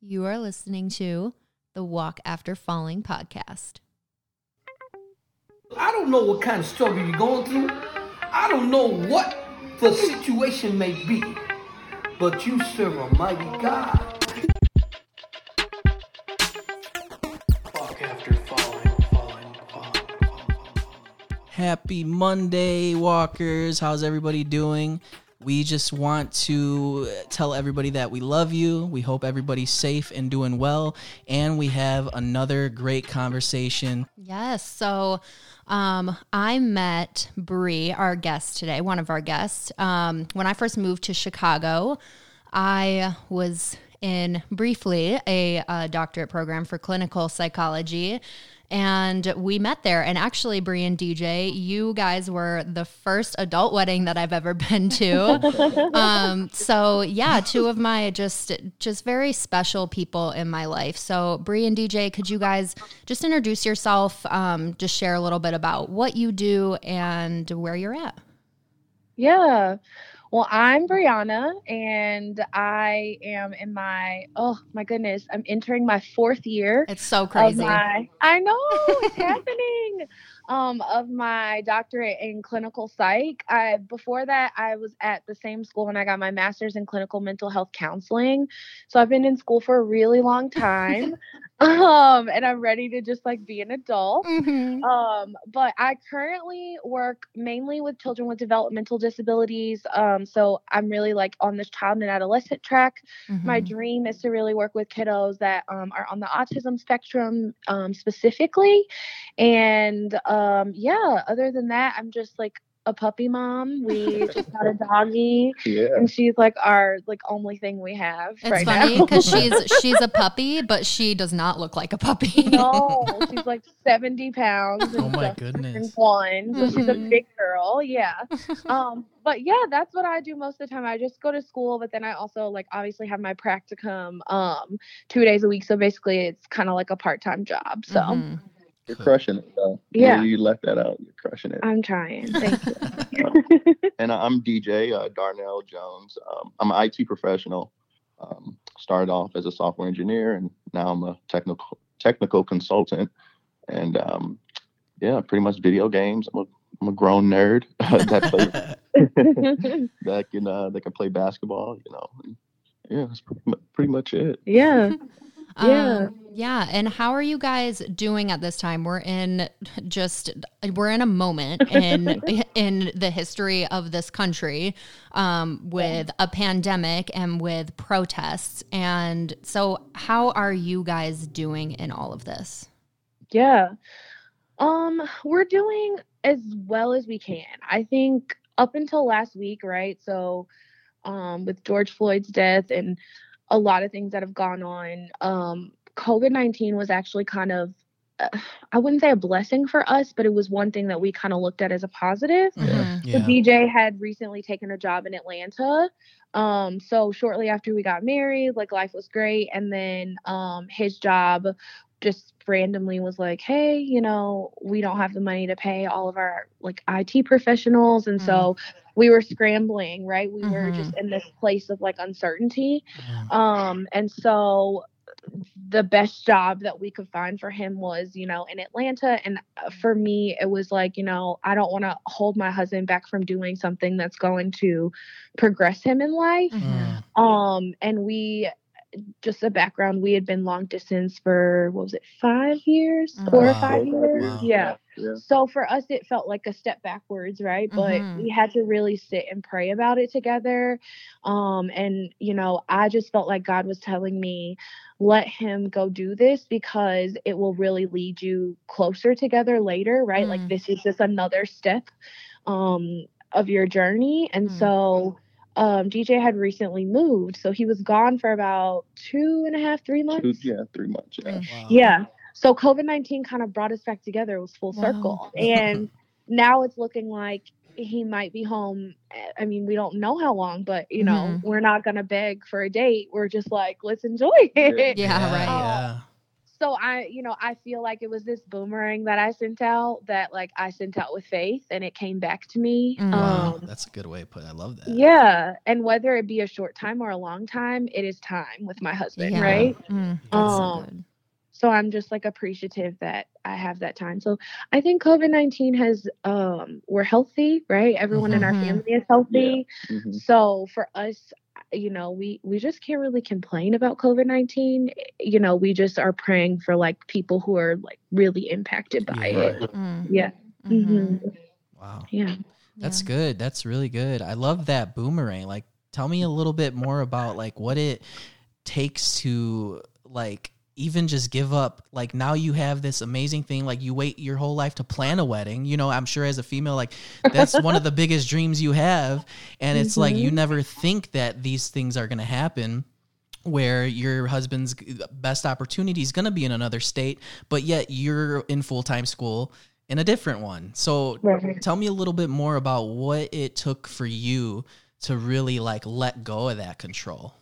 You are listening to the Walk After Falling podcast. I don't know what kind of struggle you're going through. I don't know what the situation may be, but you serve a mighty God. Walk after falling, falling, falling, falling. Happy Monday, walkers. How's everybody doing? We just want to tell everybody that we love you. We hope everybody's safe and doing well. And we have another great conversation. Yes. So um, I met Bree, our guest today, one of our guests. Um, when I first moved to Chicago, I was in briefly a, a doctorate program for clinical psychology. And we met there. And actually, Bree and DJ, you guys were the first adult wedding that I've ever been to. um, so yeah, two of my just just very special people in my life. So Bree and DJ, could you guys just introduce yourself? Um, just share a little bit about what you do and where you're at. Yeah. Well, I'm Brianna and I am in my, oh my goodness, I'm entering my fourth year. It's so crazy. my- I know it's happening. Um, of my doctorate in clinical psych. I before that I was at the same school when I got my master's in clinical mental health counseling. So I've been in school for a really long time. Um, and I'm ready to just like be an adult. Mhm. Um, but I currently work mainly with children with developmental disabilities. Um, so I'm really like on this child and adolescent track. My Mhm. dream is to really work with kiddos that um, are on the autism spectrum um, specifically. And um, yeah, other than that, I'm just like a puppy mom. We just got a doggy, Yeah. and she's like our like only thing we have It's right funny because she's she's a puppy, but she does not look like a puppy. no, she's like 70 pounds. Oh my goodness. and one. So she's a Mhm. big girl. Yeah. Um, but yeah, that's what I do most of the time. I just go to school, but then I also like obviously have my practicum um two days a week. So basically it's kind of like a part-time job. So Mhm. You're crushing it though. Yeah. You left that out. You're crushing it. I'm trying. Thank you. and I'm DJ uh, Darnell Jones. Um, I'm an IT professional. Um, started off as a software engineer, and now I'm a technical technical consultant. And um, yeah, pretty much video games. I'm a I'm a grown nerd that play, that can uh, that can play basketball. You know. And, yeah, that's pretty mu- pretty much it. yeah. Yeah. Um, yeah. And how are you guys doing at this time? We're in just we're in a moment in in the history of this country um, with a pandemic and with protests. And so, how are you guys doing in all of this? Yeah. Um, we're doing as well as we can. I think up until last week, right? So, um, with George Floyd's death and a lot of things that have gone on, um, COVID 19 was actually kind of, uh, I wouldn't say a blessing for us, but it was one thing that we kind of looked at as a positive. Mhm. Yeah. So DJ had recently taken a job in Atlanta. Um, so shortly after we got married, like life was great. And then um his job just randomly was like, Hey, you know, we don't have the money to pay all of our like IT professionals. And so we were scrambling, right? We were just in this place of like uncertainty. Um, and so the best job that we could find for him was, you know, in Atlanta. And uh, for me, it was like, you know, I don't want to hold my husband back from doing something that's going to progress him in life. Mhm. Um, and we just a background, we had been long distance for what was it, five years, Oh, four or five years? Wow. Yeah. Yeah. So for us, it felt like a step backwards, right? But Mhm. we had to really sit and pray about it together. Um, and you know, I just felt like God was telling me, let him go do this because it will really lead you closer together later, right? Mm. Like this is just another step um of your journey. And Mm. so um DJ had recently moved. So he was gone for about two and a half, three months. Two, yeah, three months. Yeah. Mm. Wow. Yeah. So COVID 19 kind of brought us back together. It was full Wow. circle. And now it's looking like he might be home. eh, I mean, we don't know how long, but you know, Mhm. we're not going to beg for a date. We're just like, let's enjoy it. Yeah, right. Yeah. So I, you know, I feel like it was this boomerang that I sent out that like I sent out with faith and it came back to me. Mm. Wow, Um, that's a good way to put it. I love that. yeah. And whether it be a short time or a long time, it is time with my husband, Yeah. right? Mm, that's so Um. So I'm just like appreciative that I have that time. So I think COVID 19 has, um, we're healthy, right? Everyone in our Mhm. family is healthy. Mhm. So for us, you know, we we just can't really complain about COVID nineteen. You know, we just are praying for like people who are like really impacted by Yeah. it. Mm, Yeah, mhm. Mhm. Wow. yeah. That's Yeah. good. That's really good. I love that boomerang. Like tell me a little bit more about like what it takes to like even just give up like now you have this amazing thing like you wait your whole life to plan a wedding you know i'm sure as a female like that's one of the biggest dreams you have and it's like you never think that these things are going to happen where your husband's best opportunity is going to be in another state but yet you're in full-time school in a different one so Right. tell me a little bit more about what it took for you to really like let go of that control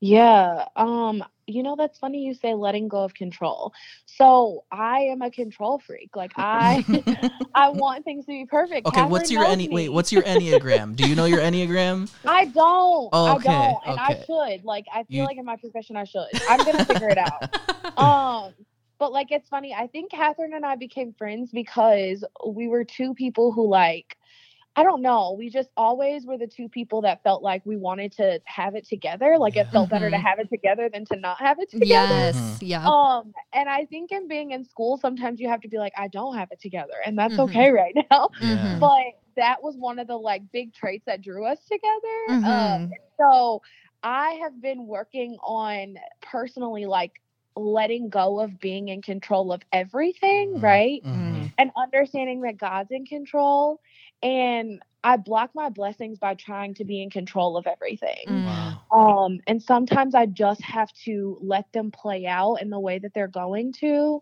Yeah. Um, you know, that's funny you say letting go of control. So I am a control freak. Like I I want things to be perfect. okay what's your any me. wait what's your enneagram do you know your enneagram I don't. Oh, okay, I don't. And okay. I should. Like I feel You- like in my profession I should. I'm gonna figure it out. um but like it's funny i think catherine and i became friends because we were two people who like i don't know we just always were the two people that felt like we wanted to have it together like it felt better to Mhm. have it together than to not have it together yes Mhm. yeah um and i think in being in school sometimes you have to be like i don't have it together and that's Mhm. okay right now yeah Mhm. but that was one of the like big traits that drew us together um, Mhm. so I have been working on personally like letting go of being in control of everything, right? And understanding that God's in control. And I block my blessings by trying to be in control of everything. Mm. wow Um, and sometimes I just have to let them play out in the way that they're going to.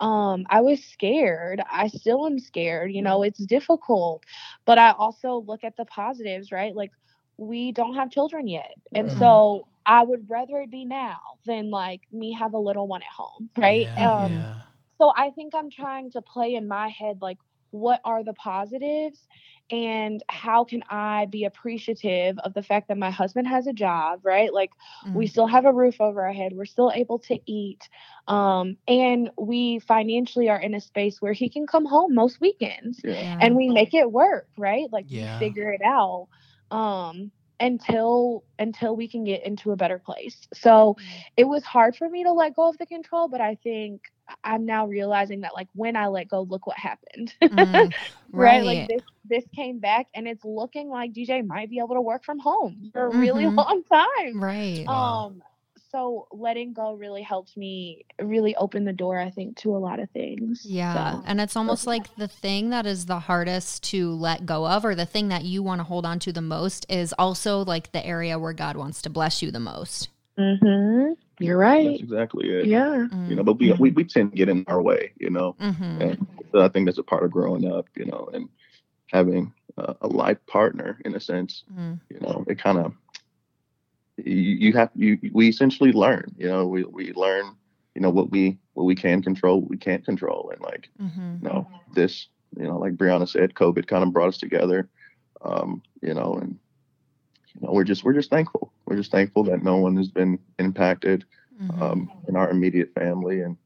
Um, I was scared. I still am scared. You know, it's difficult, but I also look at the positives, right? Like, we don't have children yet. And Right. so I would rather it be now than like me have a little one at home, right? yeah, um, yeah. so I think I'm trying to play in my head like what are the positives and how can I be appreciative of the fact that my husband has a job, right? Like we Mm. still have a roof over our head, we're still able to eat. Um and we financially are in a space where he can come home most weekends Yeah. Yeah. and we make it work, right? Like Yeah. we figure it out. Um until until we can get into a better place. So it was hard for me to let go of the control, but I think I'm now realizing that like when I let go, look what happened. Mm, right? Like this this came back and it's looking like DJ might be able to work from home for a really Mhm. long time. right Wow. So letting go really helped me really open the door, I think, to a lot of things. Yeah. So, And it's almost like the thing that is the hardest to let go of, or the thing that you want to hold on to the most, is also like the area where God wants to bless you the most. mm-hmm. You're That's right. exactly it. Yeah. You know, but we, we we tend to get in our way, you know, Mm-hmm. and so I think that's a part of growing up, you know, and having a, a life partner in a sense. Mm. You know, it kind of you, you have you we essentially learn. You know, we we learn, you know, what we what we can control, what we can't control, and like Mm-hmm. you know this, you know, like Brianna said, COVID kind of brought us together. Um, you know, and you know we're just we're just thankful. We're just thankful that no one has been impacted Mm-hmm. um, in our immediate family, and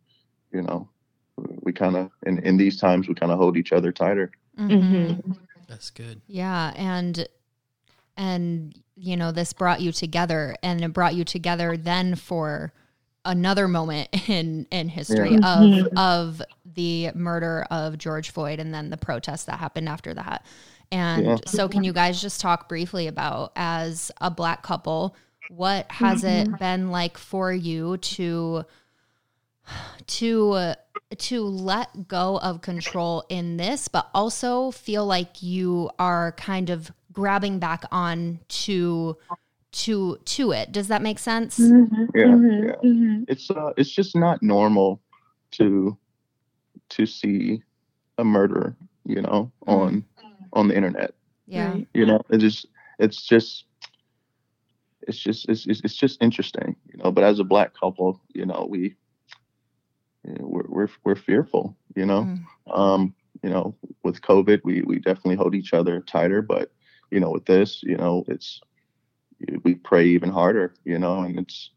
you know, we kind of in in these times we kind of hold each other tighter. Mm-hmm. That's good. Yeah, and and you know this brought you together, and it brought you together then for another moment in in history Yeah. of Mhm. of the murder of George Floyd, and then the protests that happened after that. And Yeah. so, can you guys just talk briefly about as a black couple, what has it been like for you to to uh, to let go of control in this, but also feel like you are kind of grabbing back on to to to it. Does that make sense? Mhm. Yeah, Mhm. yeah. Mhm. It's uh, it's just not normal to to see a murder, you know, Mhm. on on the internet. Yeah. You know, it just it's just it's just it's, it's it's just interesting, you know. But as a black couple, you know, we we're we're, we're fearful. You know, Mm. um, you know, with COVID, we we definitely hold each other tighter, but you know, with this, you know, it's we pray even harder. You know, and it's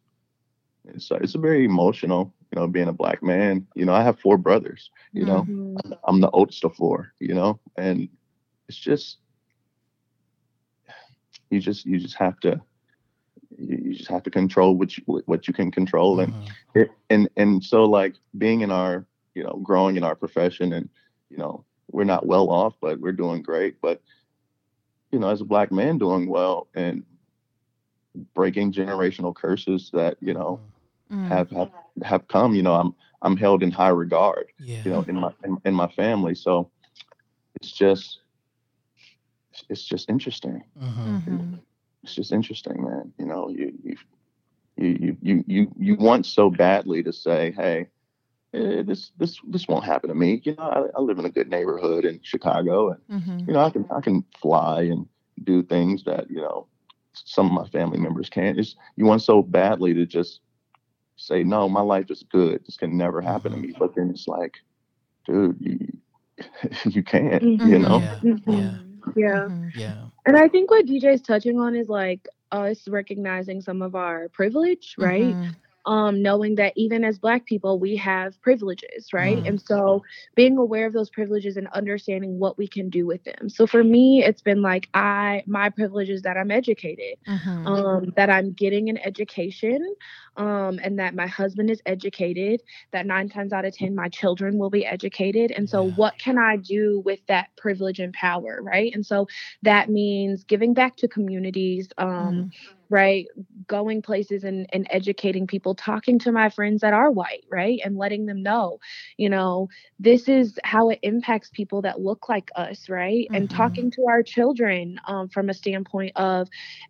it's it's a very emotional. You know, being a black man. You know, I have four brothers. You know, Mhm. I'm the oldest of four, you know, and it's just you just you just have to you just have to control what you what you can control and Mhm. it, and and so like being in our you know growing in our profession and you know we're not well off but we're doing great but you know as a black man doing well and breaking generational curses that you know Mm. have have, have come you know i'm i'm held in high regard yeah. you know in my in, in my family so it's just it's just interesting Mhm. Mhm. it's just interesting man you know you you you you you, you want so badly to say hey eh, this this this won't happen to me you know I, I live in a good neighborhood in chicago and Mhm. you know i can i can fly and do things that you know some of my family members can't it's you want so badly to just say no my life is good this can never happen to me but then it's like dude you you can't you Mhm. know Yeah. Mhm. Yeah. Yeah. Mhm. Yeah. And I think what DJ's touching on is like us recognizing some of our privilege, right? Um, knowing that even as black people, we have privileges, right? Mhm. And so being aware of those privileges and understanding what we can do with them. So for me, it's been like I my privilege is that I'm educated, Mhm. um, that I'm getting an education, um, and that my husband is educated, that nine times out of ten my children will be educated. And so Yeah. what can I do with that privilege and power, right? And so that means giving back to communities, um, right? Going places and, and educating people, talking to my friends that are white, right? And letting them know, you know, this is how it impacts people that look like us, right? And Mhm. talking to our children um, from a standpoint of,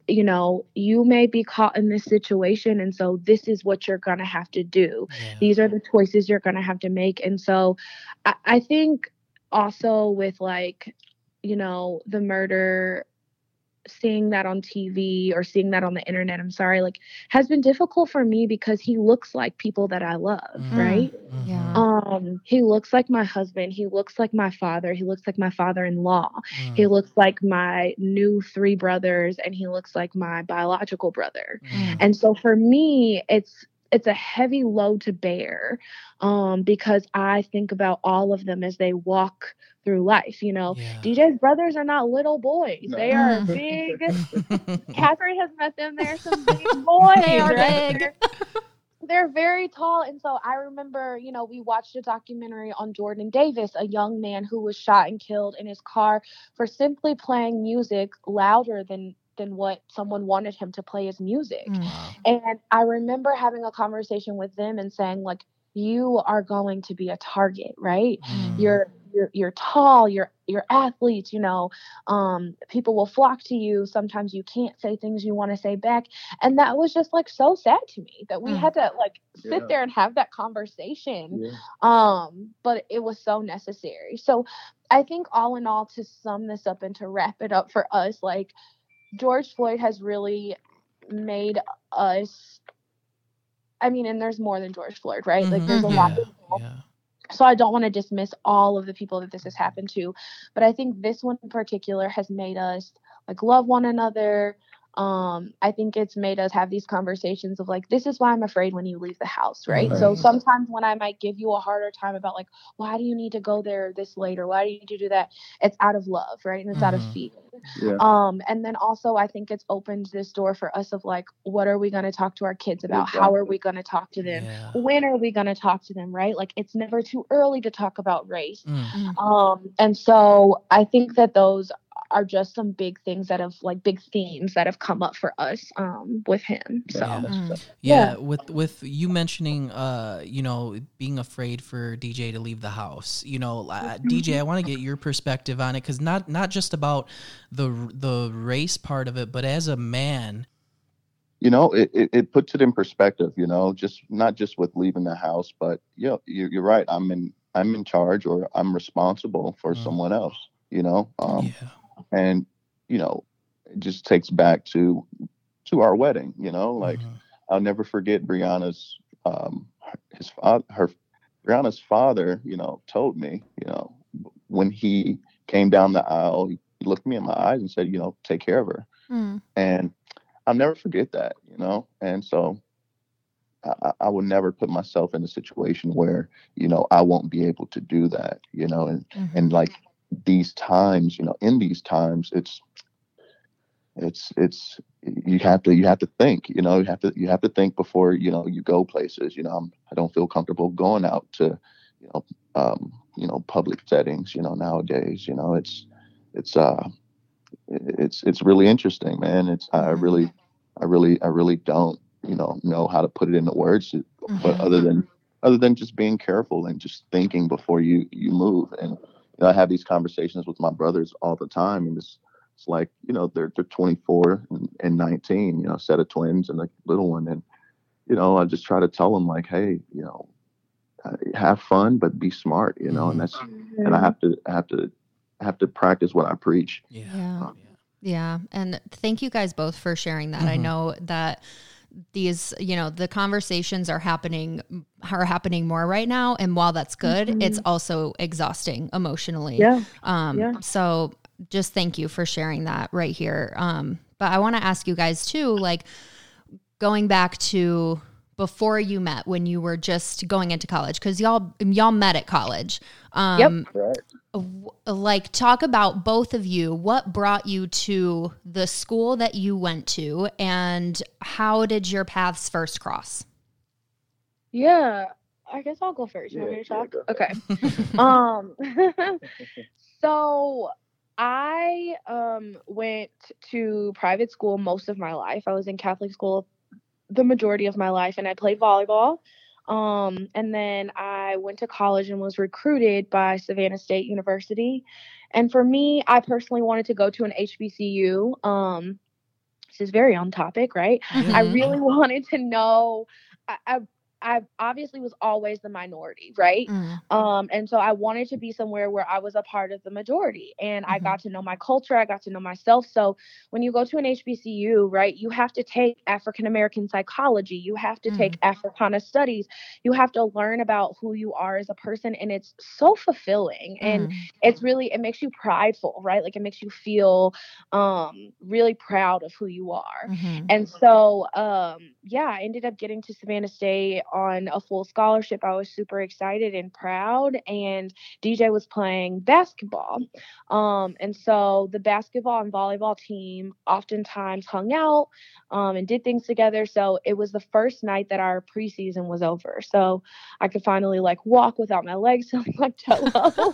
you know, you may be caught in this situation. And so this is what you're going to have to do Yeah. these are the choices you're going to have to make and so I, I think also with like you know the murder seeing that on tv or seeing that on the internet i'm sorry like has been difficult for me because he looks like people that i love Mhm. right Mhm. Yeah. um he looks like my husband he looks like my father he looks like my father-in-law Mhm. he looks like my new three brothers and he looks like my biological brother Mhm. and so for me, it's it's a heavy load to bear um, because I think about all of them as they walk through life. You know, Yeah. DJ's brothers are not little boys; No. they are big. Catherine has met them; they're some big boys. They are right? big. They're, they're very tall, and so I remember, you know, we watched a documentary on Jordan Davis, a young man who was shot and killed in his car for simply playing music louder than than what someone wanted him to play his music. Mm. And I remember having a conversation with them and saying, like, you are going to be a target, right? Mhm. You're you're you're tall, you're you're athletes, you know. Um, people will flock to you. Sometimes you can't say things you want to say back. And that was just like so sad to me that we Mm. had to like sit Yeah. there and have that conversation Yeah. um but it was so necessary so i think all in all to sum this up and to wrap it up for us like george floyd has really made us i mean and there's more than george floyd right like there's a Mhm. lot of people Yeah. so I don't want to dismiss all of the people that this has happened to, but I think this one in particular has made us like love one another. Um, I think it's made us have these conversations of like, this is why I'm afraid when you leave the house, right? So sometimes when I might give you a harder time about like, why do you need to go there this late or why do you need to do that? It's out of love, right? And it's out of Mhm. fear. Yeah. Um, and then also I think it's opened this door for us of like, what are we going to talk to our kids about? How are we going to talk to them? Yeah. when are we going to talk to them right like it's never too early to talk about race Mm. um and so i think that those are just some big things that have like big themes that have come up for us um with him so Yeah. Mm. Yeah, with with you mentioning, uh, you know, being afraid for DJ to leave the house. You know, uh, DJ, I want to get your perspective on it because not not just about the the race part of it, but as a man. you know it, it, it puts it in perspective you know just not just with leaving the house but yeah you're, you're right i'm in i'm in charge or i'm responsible for Mhm. someone else you know um yeah. And you know it just takes back to to our wedding you know like Mhm. i'll never forget brianna's um his father her Brianna's father, you know, told me, you know, when he came down the aisle, he looked me in my eyes and said, you know, take care of her. Mm. And I'll never forget that, you know. And so I, I will never put myself in a situation where, you know, I won't be able to do that, you know, and Mhm. and like these times, you know, in these times, it's it's it's you have to you have to think you know you have to you have to think before you know you go places you know I'm, i don't feel comfortable going out to you know um you know public settings you know nowadays you know it's it's uh it's it's really interesting man it's i Mhm. really i really i really don't you know know how to put it into words but Mhm. other than other than just being careful and just thinking before you you move and you know, i have these conversations with my brothers all the time and it's it's like you know they're they're 24 and, and 19 you know set of twins and a little one and you know i just try to tell them like hey you know uh, have fun but be smart you know and that's and i have to I have to I have to practice what i preach Yeah. Yeah. Yeah. And thank you guys both for sharing that. I Mhm. know that these, you know, the conversations are happening are happening more right now. And while that's good, it's also exhausting emotionally. Yeah. Um, Yeah. so just thank you for sharing that right here. Um, but I want to ask you guys too, like going back to before you met when you were just going into college, because y'all y'all met at college. Um, right w- like talk about both of you what brought you to the school that you went to and how did your paths first cross Yeah, I guess I'll go first. You want me to yeah, talk? go okay. um, so I um went to private school most of my life. I was in Catholic school the majority of my life, and I played volleyball. Um, and then I went to college and was recruited by Savannah State University. And for me, I personally wanted to go to an HBCU. Um, this is very on topic, right? I Mhm. really wanted to know. I, I, I obviously was always the minority, right? Mm, Um, and so I wanted to be somewhere where I was a part of the majority and I Mhm. got to know my culture, I got to know myself. So when you go to an HBCU, right, you have to take African American psychology, you have to take Africana studies, you have to learn about who you are as a person, and it's so fulfilling. And mm, it's really it makes you prideful, right? Like it makes you feel um really proud of who you are. mhm. And so, um, yeah, I ended up getting to Savannah State on a full scholarship. I was super excited and proud. And DJ was playing basketball. Um, and so the basketball and volleyball team oftentimes hung out um, and did things together. So it was the first night that our preseason was over. So I could finally like walk without my legs feeling like jello.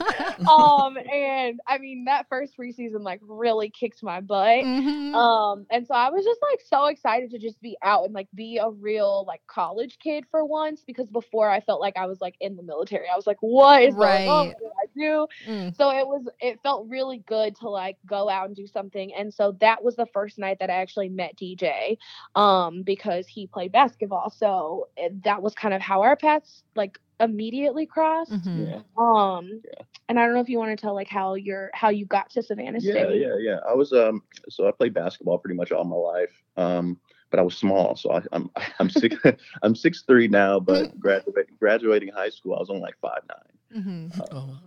um, and I mean, that first preseason like really kicked my butt. Mhm. Um, and so I was just like so excited to just be out and like be a real like college kid for once because before I felt like I was like in the military. I was like, what is going on? Right. What do I do? Mm. So it was it felt really good to like go out and do something. And so that was the first night that I actually met DJ um because he played basketball. So it, that was kind of how our paths like immediately crossed. Mhm. yeah Um and I don't know if you want to tell like how you're how you got to Savannah yeah State. yeah yeah i was um so i played basketball pretty much all my life um but i was small so I, i'm i'm six i'm six three now but graduating graduating high school i was only like five nine Mhm. Oh,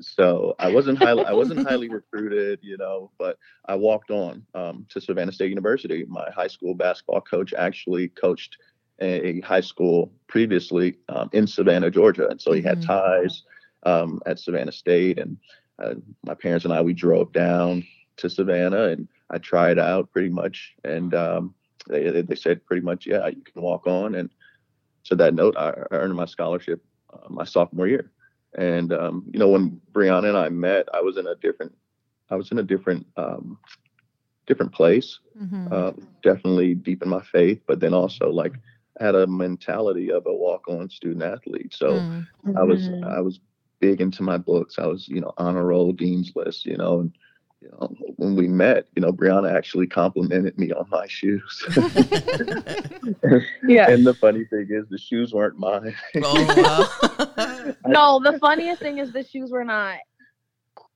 so I wasn't highly I wasn't highly recruited, you know, but I walked on um, to Savannah State University. My high school basketball coach actually coached a high school previously um, in Savannah, Georgia, and so he had Mhm. ties um, at Savannah State. And uh, my parents and I we drove down to Savannah, and I tried out pretty much, and um, they they- they said pretty much, yeah, you can walk on. And to that note, I, I earned my scholarship uh, my sophomore year. And um, you know, when Brianna and I met, I was in a different, I was in a different, um, different place. Mhm. Uh, definitely deep in my faith, but then also like had a mentality of a walk-on student athlete. So Mm. I was, Mhm. I was big into my books. I was, you know, honor roll, dean's list. You know, and you know, when we met, you know, Brianna actually complimented me on my shoes. yeah. and the funny thing is, the shoes weren't mine. oh wow. No, the funniest thing is the shoes were not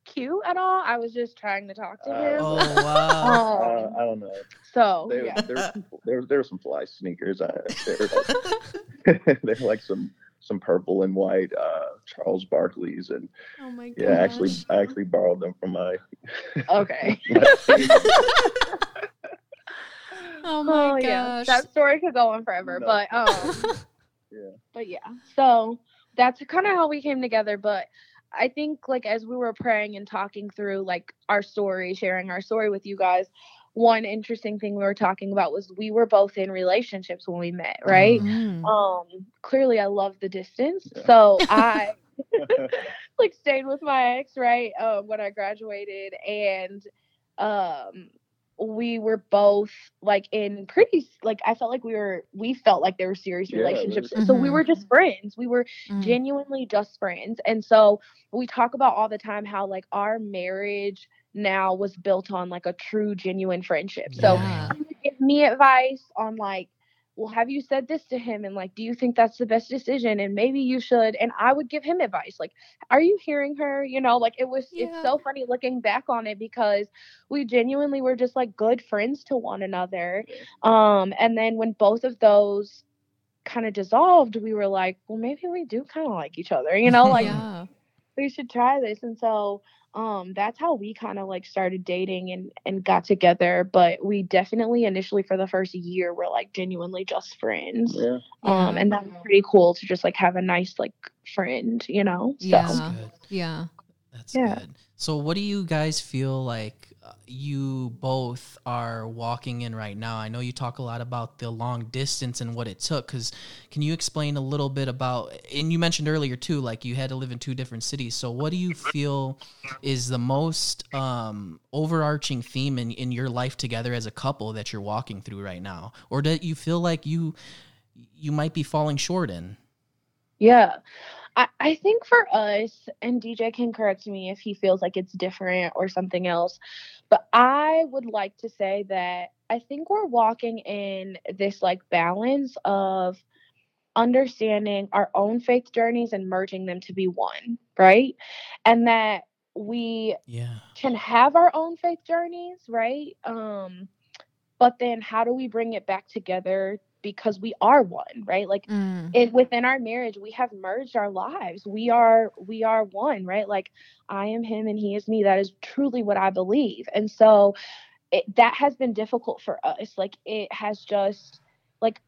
cute at all. I was just trying to talk to him. oh wow. Uh, Um, I don't know. so There, yeah. there, there, there were some fly sneakers. I, they were like, they were like some some purple and white uh, Charles Barkley's, and Oh my yeah, actually, I actually borrowed them from my. Okay. Oh my oh yeah, gosh. that story could go on forever, No. but um, Yeah. but yeah. So that's kind of how we came together. But I think like as we were praying and talking through like our story, sharing our story with you guys, one interesting thing we were talking about was we were both in relationships when we met, right? Mm. Um, clearly I love the distance, Yeah. so I like stayed with my ex right um, when I graduated, and um, we were both like in pretty like I felt like we were we felt like there were serious Yeah, it relationships, was- so we were just friends. We were Mm. genuinely just friends, and so we talk about all the time how like our marriage now was built on like a true genuine friendship. So Yeah. he give me advice on like well have you said this to him and like do you think that's the best decision and maybe you should and i would give him advice like are you hearing her you know like it was Yeah. it's so funny looking back on it because we genuinely were just like good friends to one another um and then when both of those kind of dissolved we were like well maybe we do kind of like each other you know like yeah. We should try this and so um that's how we kind of like started dating and and got together but we definitely initially for the first year were like genuinely just friends yeah. um and that was pretty cool to just like have a nice like friend you know so Yeah. That's good. Yeah. That's Yeah. good. So, what do you guys feel like you both are walking in right now? I know you talk a lot about the long distance and what it took. Because can you explain a little bit about? And you mentioned earlier too, like you had to live in two different cities. So, what do you feel is the most um, overarching theme in in your life together as a couple that you're walking through right now, or that you feel like you you might be falling short in? Yeah. I, I think for us, and DJ can correct me if he feels like it's different or something else, but I would like to say that I think we're walking in this like balance of understanding our own faith journeys and merging them to be one, right? And that we Yeah. can have our own faith journeys, right? Um, but then how do we bring it back together because we are one, right? Like Mm. it within our marriage we have merged our lives. We are we are one right? Like i am him and he is me. That is truly what i believe. And so it, that has been difficult for us. Like it has just like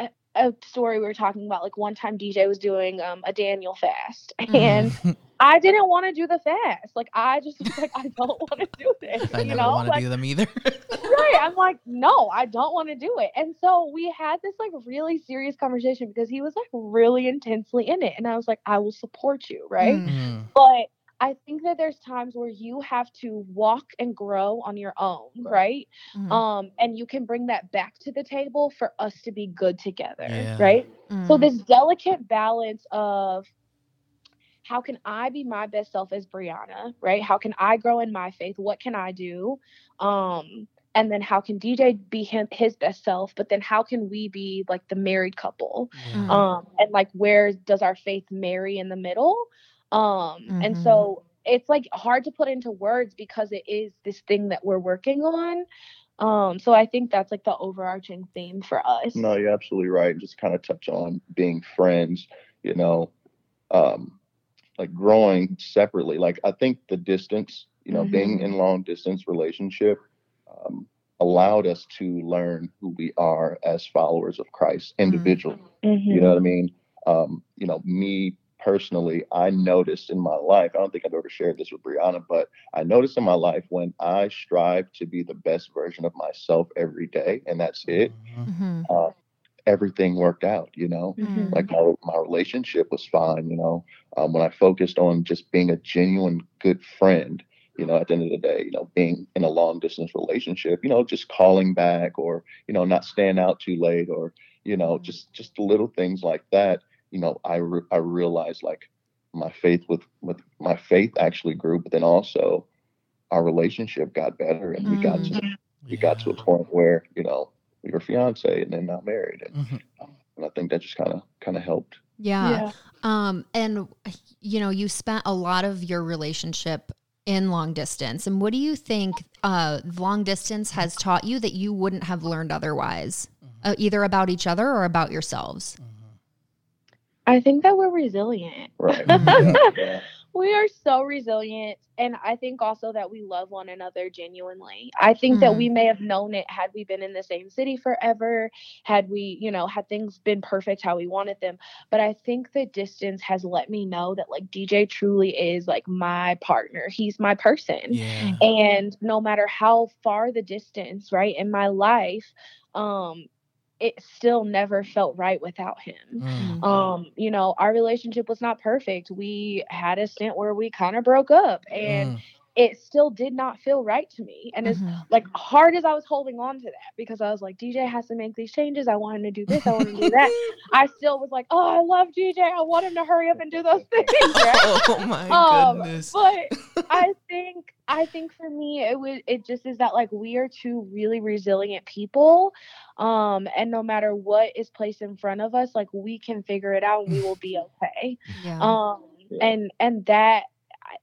a, a story we were talking about like one time dj was doing um, a daniel fast. And i didn't want to do the fast like i just was like i don't want to do this I you never know want to like do them either. right. I'm like, no, I don't want to do it. And so we had this like really serious conversation because he was like really intensely in it. And I was like, I will support you. Right. Mm. But I think that there's times where you have to walk and grow on your own. Right. Mm. Um, and you can bring that back to the table for us to be good together. Yeah. Right. So Mm. this delicate balance of how can I be my best self as Brianna, right? How can I grow in my faith? What can I do? Um, and then how can DJ be him his best self? But then how can we be like the married couple? Yeah. Mm. Um, and like where does our faith marry in the middle? Um, and Mhm. so it's like hard to put into words because it is this thing that we're working on. Um, so I think that's like the overarching theme for us. No, you're absolutely right. Just kind of touch on being friends, you know, um, like growing separately. Like I think the distance, you know, being in long distance relationship um, allowed us to learn who we are as followers of Christ individually. You know what I mean? Um, you know, me personally, I noticed in my life, I don't think I've ever shared this with Brianna, but I noticed in my life when I strive to be the best version of myself every day, and that's it, Mhm. Mhm. Everything worked out, you know? Mhm. Like my, my relationship was fine, you know? Um, when I focused on just being a genuine good friend, you know, at the end of the day, you know, being in a long distance relationship, you know, just calling back or, you know, not staying out too late or, you know, just, just little things like that you know, I re- I realized like my faith with with my faith actually grew, but then also our relationship got better, and we got to we got to a point where you know we were fiance and then now married, and, Mhm. and I think that just kind of kind of helped. Yeah. Um, and you know, you spent a lot of your relationship in long distance. And what do you think uh, long distance has taught you that you wouldn't have learned otherwise, uh, either about each other or about yourselves? I think that we're resilient. Right. Yeah. We are so resilient and i think also that we love one another genuinely i think that Mhm. we may have known it had we been in the same city forever had we you know had things been perfect how we wanted them but i think the distance has let me know that like dj truly is like my partner he's my person Yeah. and no matter how far the distance right in my life um it still never felt right without him Mm. um you know our relationship was not perfect we had a stint where we kind of broke up and Mm. It still did not feel right to me and as Mhm. like hard as i was holding on to that because i was like dj has to make these changes i want him to do this i want him to do that i still was like oh i love dj i want him to hurry up and do those things right? Oh my Um, goodness. but I think I think for me it was it just is that like we are two really resilient people. Um and no matter what is placed in front of us, like we can figure it out and we will be okay. Yeah. Um and and that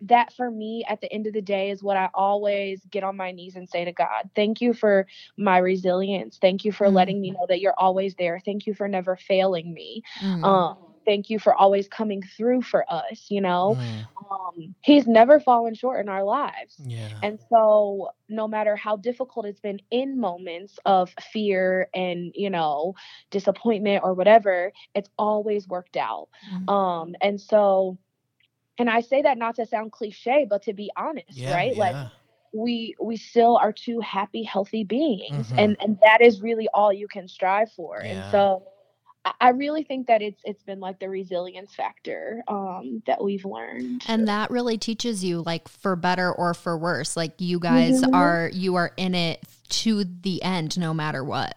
that for me at the end of the day is what I always get on my knees and say to God, thank you for my resilience. Thank you for Mm. letting me know that you're always there. Thank you for never failing me. Mm. Um thank you for always coming through for us, you know Mm. um, he's never fallen short in our lives. Yeah. And so, no matter how difficult it's been in moments of fear and, you know, disappointment or whatever, it's always worked out. Mhm. Um, and so, and I say that not to sound cliche, but to be honest, Yeah. right? Like, we we still are two happy healthy beings Mhm. and and that is really all you can strive for Yeah. and so I- I really think that it's it's been like the resilience factor um that we've learned. And that really teaches you, like, for better or for worse. Like, you guys Mhm. are, you are in it to the end, no matter what.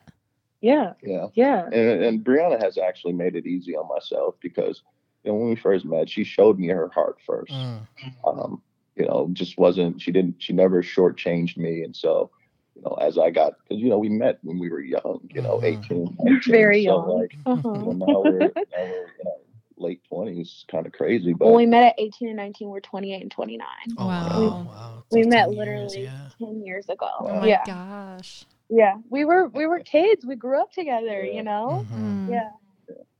Yeah, Yeah. yeah. And, and Brianna has actually made it easy on myself because you know when we first met, she showed me her heart first. Mm. Um, you know, just wasn't she didn't she never shortchanged me, and so you know as I got because you know we met when we were young, you know, Mhm. 18, 19, Very so young. like Uh-huh. you know, now we're now we're you know late twenties, kind of crazy, but When we met at 18 and 19, we're 28 and 29. Oh, Wow. wow. We- wow. We met years, literally yeah. 10 years ago. Oh my yeah. gosh. Yeah. We were we were kids. We grew up together, Yeah. you know? Mhm. Mm. Yeah.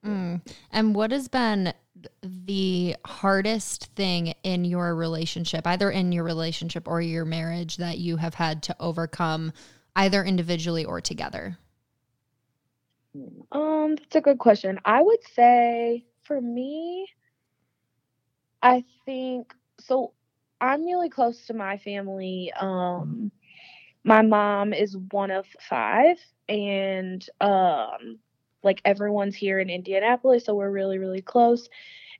Mm. And what has been the hardest thing in your relationship, either in your relationship or your marriage, that you have had to overcome, either individually or together? Um, that's a good question. I would say for me, I think so. I'm really close to my family. Um, my mom is one of five, and um, like everyone's here in Indianapolis, so we're really, really close.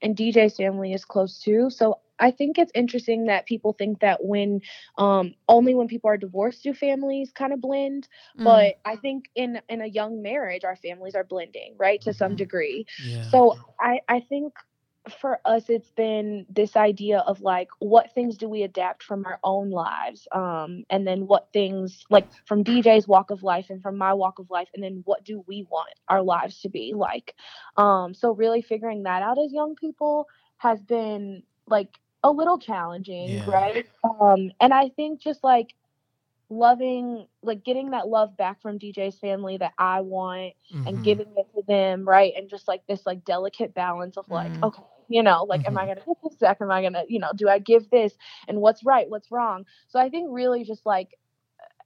And DJ's family is close too. So I think it's interesting that people think that when um, only when people are divorced do families kind of blend Mm. but i think in in a young marriage our families are blending right to some Mhm. degree Yeah. so i i think for us it's been this idea of like what things do we adapt from our own lives um and then what things like from dj's walk of life and from my walk of life and then what do we want our lives to be like um so really figuring that out as young people has been like a little challenging Yeah. right um and i think just like loving like getting that love back from DJ's family that I want and Mhm. giving it to them, right? And just like this like delicate balance of like, Mm. okay, you know, like am I Mhm. gonna get this back? Am I gonna, you know, do I give this and what's right, what's wrong? So I think really just like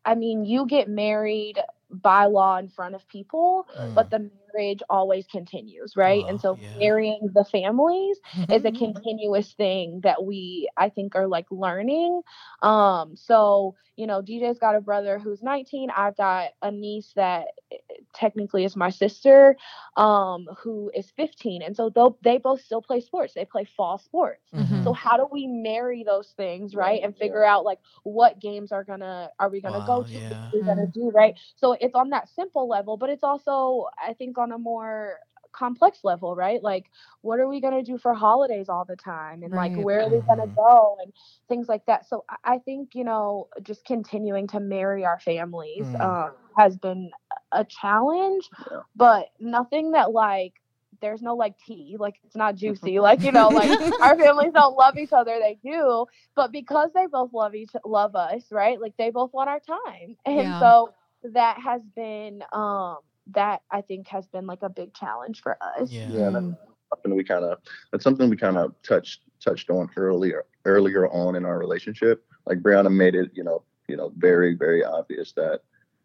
I mean, you get married by law in front of people, but Mm. the marriage always continues, right? and so yeah. marrying the families is a Mhm. continuous thing that we I think are like learning. Um so, you know, DJ's got a brother who's 19. I've got a niece that eh, technically is my sister um who is 15. And so they'll, both still play sports. They play fall sports. Mhm. So how do we marry those things, right? Right, And yeah. figure out like what games are gonna are we gonna Wow, go to? yeah. What are we gonna do, right? So it's on that simple level, but it's also I think on a more complex level, right? Like what are we gonna do for holidays all the time? And like Right. where are we gonna Mhm. go and things like that. So I- I think, you know, just continuing to marry our families Mm. um has been a challenge, Yeah. but nothing that like there's no like tea, like it's not juicy, like you know, like our families don't love each other, they do, but because they both love each love us, right? Like they both want our time, and Yeah. so that has been um that I think has been like a big challenge for us. Yeah. Yeah, that- Mm. something we kind of that's something we kind of touched touched on earlier earlier on in our relationship. Like Brianna made it, you know, you know, very very obvious that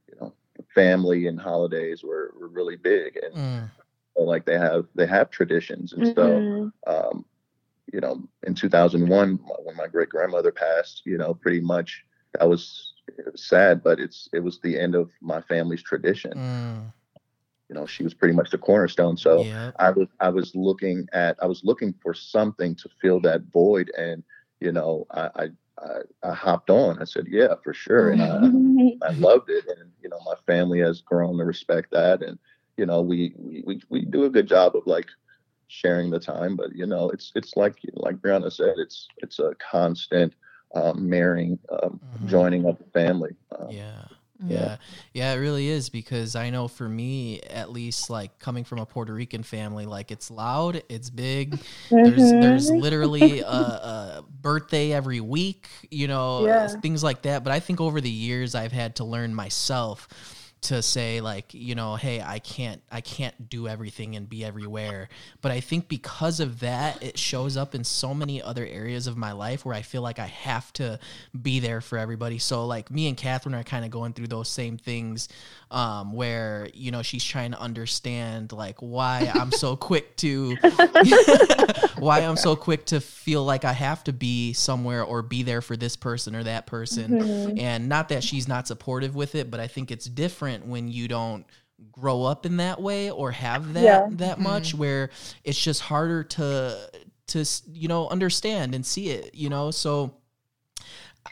you know family and holidays were, were really big and Mm. so, like they have they have traditions and so Mhm. um, you know, in 2001 when my great grandmother passed, you know, pretty much that was, was sad, but it's it was the end of my family's tradition. Mm. You know, she was pretty much the cornerstone. So Yep. I was I was looking at I was looking for something to fill that void, and you know, I I, I, I hopped on. I said, yeah, for sure, and I, I loved it, and you know, my family has grown to respect that, and you know, we we we, we do a good job of like sharing the time, but you know, it's it's like like Brianna said, it's it's a constant um, marrying, um, Mhm. joining of the family. Um, Yeah. Mm. Yeah. Yeah, it really is because I know for me, at least, like coming from a Puerto Rican family, like it's loud, it's big. There's there's Mhm. literally a, a birthday every week, you know, Yeah. things like that. But I think over the years, I've had to learn myself to say like you know hey i can't i can't do everything and be everywhere. But i think because of that it shows up in so many other areas of my life where i feel like i have to be there for everybody. So like me and catherine are kind of going through those same things um where you know she's trying to understand like why i'm so quick to why i'm so quick to feel like i have to be somewhere or be there for this person or that person Mhm. and not that she's not supportive with it but i think it's different when you don't grow up in that way or have that Yeah. that much where it's just harder to to you know understand and see it you know so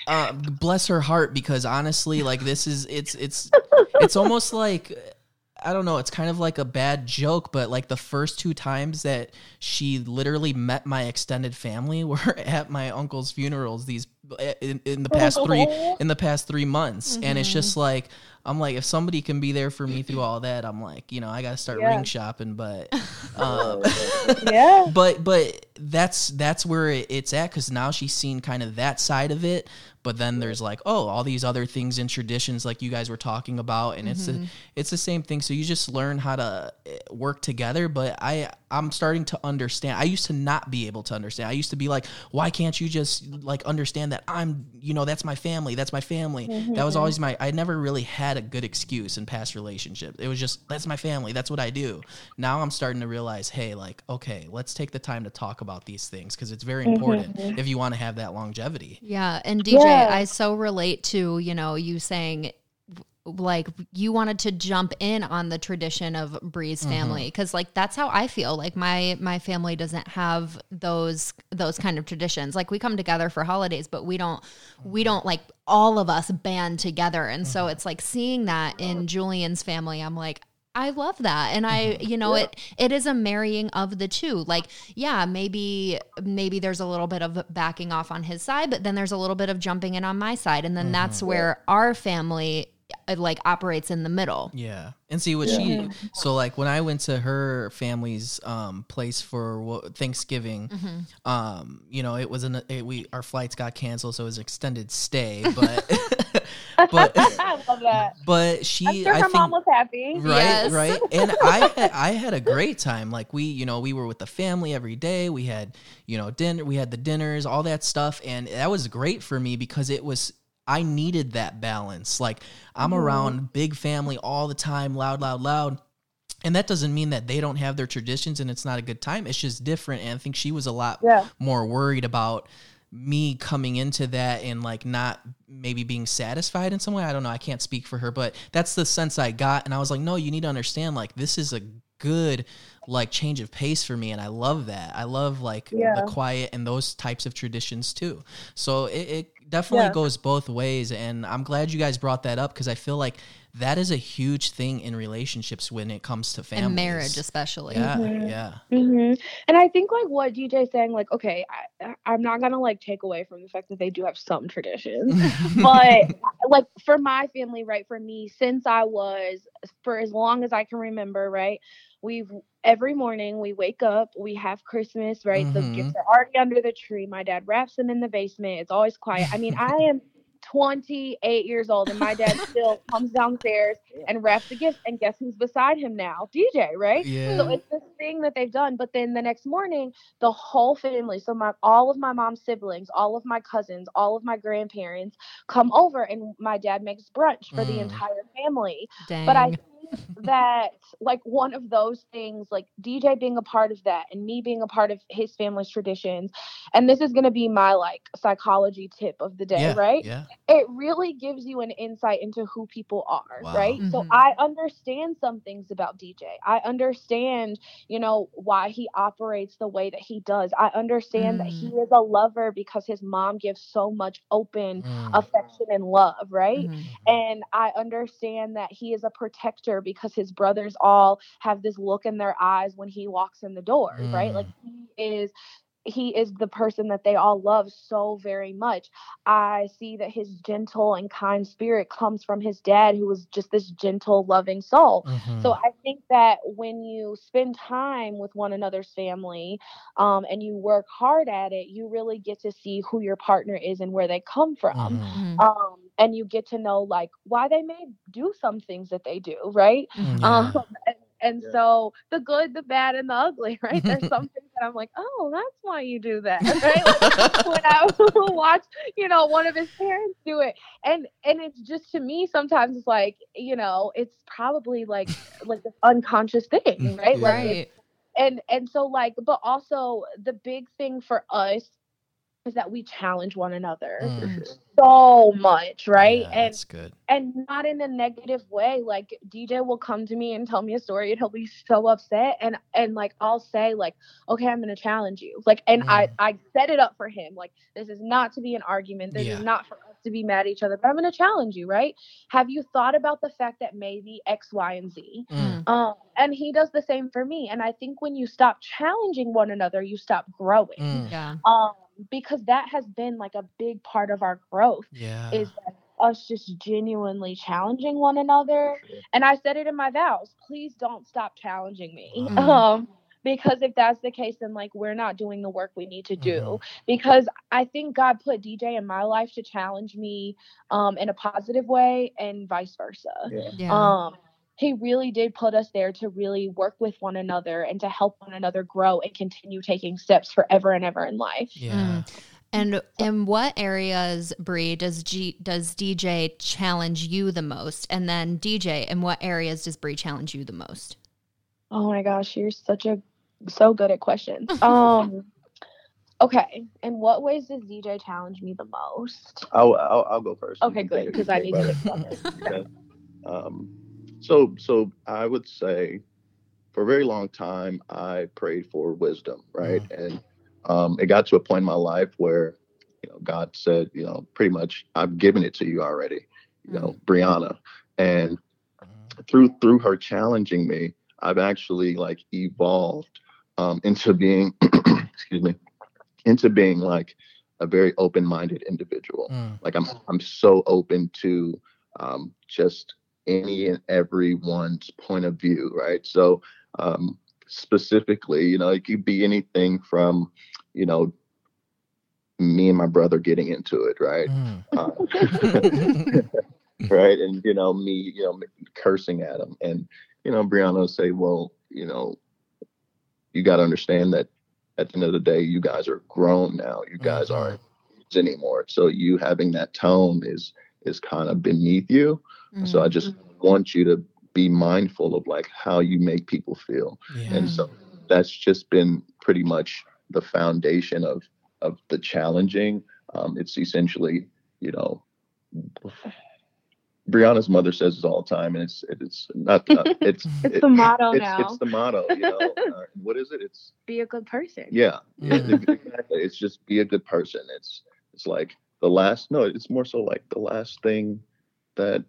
uh, bless her heart because honestly like this is it's it's it's almost like I don't know, it's kind of like a bad joke, but like the first two times that she literally met my extended family were at my uncle's funerals these in, in the past three in the past three months. And it's just like I'm like if somebody can be there for me through all that, I'm like, you know, I gotta start Yeah. ring shopping, but um yeah. but but that's that's where it- it's at because now she's seen kind of that side of it but then there's like oh all these other things and traditions like you guys were talking about and it's a, it's the same thing. So you just learn how to eh, work together but i i'm starting to understand. I used to not be able to understand. I used to be like why can't you just like understand that i'm you know that's my family that's my family. Mm-hmm. That was always my i never really had a good excuse in past relationships it was just that's my family that's what i do. Now i'm starting to realize hey like okay let's take the time to talk about these things because it's very important mm-hmm. if you want to have that longevity. Yeah, and DJ, Yeah. I so relate to you know you saying like you wanted to jump in on the tradition of Bree's Mm-hmm. family because like that's how I feel like my my family doesn't have those those kind of traditions like we come together for holidays but we don't we don't like all of us band together and so Mm-hmm. it's like seeing that in Julian's family I'm like I love that. And I, Mm-hmm. you know, it it is a marrying of the two. Like, yeah, maybe maybe there's a little bit of backing off on his side, but then there's a little bit of jumping in on my side. And then Mm-hmm. that's where our family uh, like operates in the middle. Yeah. And see what she so like when I went to her family's um place for what, Thanksgiving, um you know, it was an it, we our flights got canceled so it was an extended stay, but but I love that. but she I'm sure I her think mom was happy. right Yes. right and i had i had a great time like we you know we were with the family every day we had you know dinner we had the dinners all that stuff and that was great for me because it was i needed that balance like i'm mm. around big family all the time loud loud loud and that doesn't mean that they don't have their traditions and it's not a good time it's just different and i think she was a lot Yeah. more worried about me coming into that and like not maybe being satisfied in some way. I don't know. I can't speak for her, but that's the sense I got. And I was like, no, you need to understand, like, this is a good like change of pace for me and i love that i love like Yeah. the quiet and those types of traditions too so it, it definitely Yeah. goes both ways and i'm glad you guys brought that up because i feel like that is a huge thing in relationships when it comes to family And marriage, especially. yeah Mhm. yeah hmm And I think like what dj saying, like, okay, I, I'm not gonna like take away from the fact that they do have some traditions, but like for my family, right, for me, since I was for as long as I can remember, right, we've every morning we wake up, we have Christmas, right, the Mhm. gifts are already under the tree. My dad wraps them in the basement. It's always quiet. I mean, I am 28 years old, and my dad still comes downstairs and wraps the gifts. And guess who's beside him now? DJ, right? Yeah. So it's this thing that they've done. But then the next morning, the whole family, so my all of my mom's siblings, all of my cousins, all of my grandparents come over, and my dad makes brunch for the Mm. entire family. Dang. But I that like one of those things, like DJ being a part of that and me being a part of his family's traditions, and this is gonna be my like psychology tip of the day, yeah. right? Yeah. It really gives you an insight into who people are, Wow. right? So Mhm. I understand some things about DJ. I understand, you know, why he operates the way that he does. I understand that he is a lover because his mom gives so much open Mm. affection and love, right? Mhm. and I understand that he is a protector because his brothers all have this look in their eyes when he walks in the door, right? Like he is he is the person that they all love so very much. I see that his gentle and kind spirit comes from his dad who was just this gentle loving soul. Mhm. So I think that when you spend time with one another's family um, and you work hard at it, you really get to see who your partner is and where they come from Mhm. Mhm. um, and you get to know like why they may do some things that they do, right? Yeah. Um, and, and Yeah. so the good, the bad, and the ugly, right? There's some things that I'm like, oh, that's why you do that, right? Like, when I watch, you know, one of his parents do it, and and it's just to me sometimes it's like, you know, it's probably like like this unconscious thing, right? Like Right. and and so like but also the big thing for us is that we challenge one another Mm. so much right Yeah, and that's good. and not in a negative way like dj will come to me and tell me a story and he'll be so upset and and like i'll say like okay i'm gonna challenge you like and i Mm. i set it up for him like this is not to be an argument this Yeah. is not for to be mad at each other but i'm gonna challenge you right have you thought about the fact that maybe x y and z Mm. um, and he does the same for me. And I think when you stop challenging one another, you stop growing. Mm. Yeah. Um, because that has been like a big part of our growth Yeah. is us just genuinely challenging one another. And I said it in my vows, please don't stop challenging me. Mhm. Um, because if that's the case, then like we're not doing the work we need to do. Mhm. Because I think God put DJ in my life to challenge me um in a positive way and vice versa Yeah. Yeah. um he really did put us there to really work with one another and to help one another grow and continue taking steps forever and ever in life yeah. And in what areas, Bree, does G does DJ challenge you the most? And then DJ, in what areas does Bree challenge you the most? oh my gosh you're such a so good at questions um okay in what ways does dj challenge me the most I'll, I'll I'll go first. okay good because i need to about get it. started Okay. Um, so so I would say for a very long time I prayed for wisdom, right? And um, it got to a point in my life where you know God said, you know, pretty much I've given it to you already, you know, Brianna, and through through her challenging me, I've actually like evolved um, into being, excuse me, into being like a very open-minded individual. Mm. like i'm i'm so open to um, just any and everyone's point of view right? So um, specifically you know it could be anything from you know me and my brother getting into it right? Mm. uh, right? And you know me you know cursing at him. And you know brianna will say well you know you got to understand that at the end of the day you guys are grown now. You guys Mhm. aren't kids anymore. So you having that tone is is kind of beneath you. So i just want you to be mindful of like how you make people feel. Yeah. and so that's just been pretty much the foundation of of the challenging. Um, it's essentially you know brianna's mother says this all the time and it's it's not uh, it's it's it- the motto it's, now it's the motto you know uh, what is it it's be a good person yeah, yeah Mhm. exactly. It's just be a good person. It's it's like the last. No, it's more so like the last thing that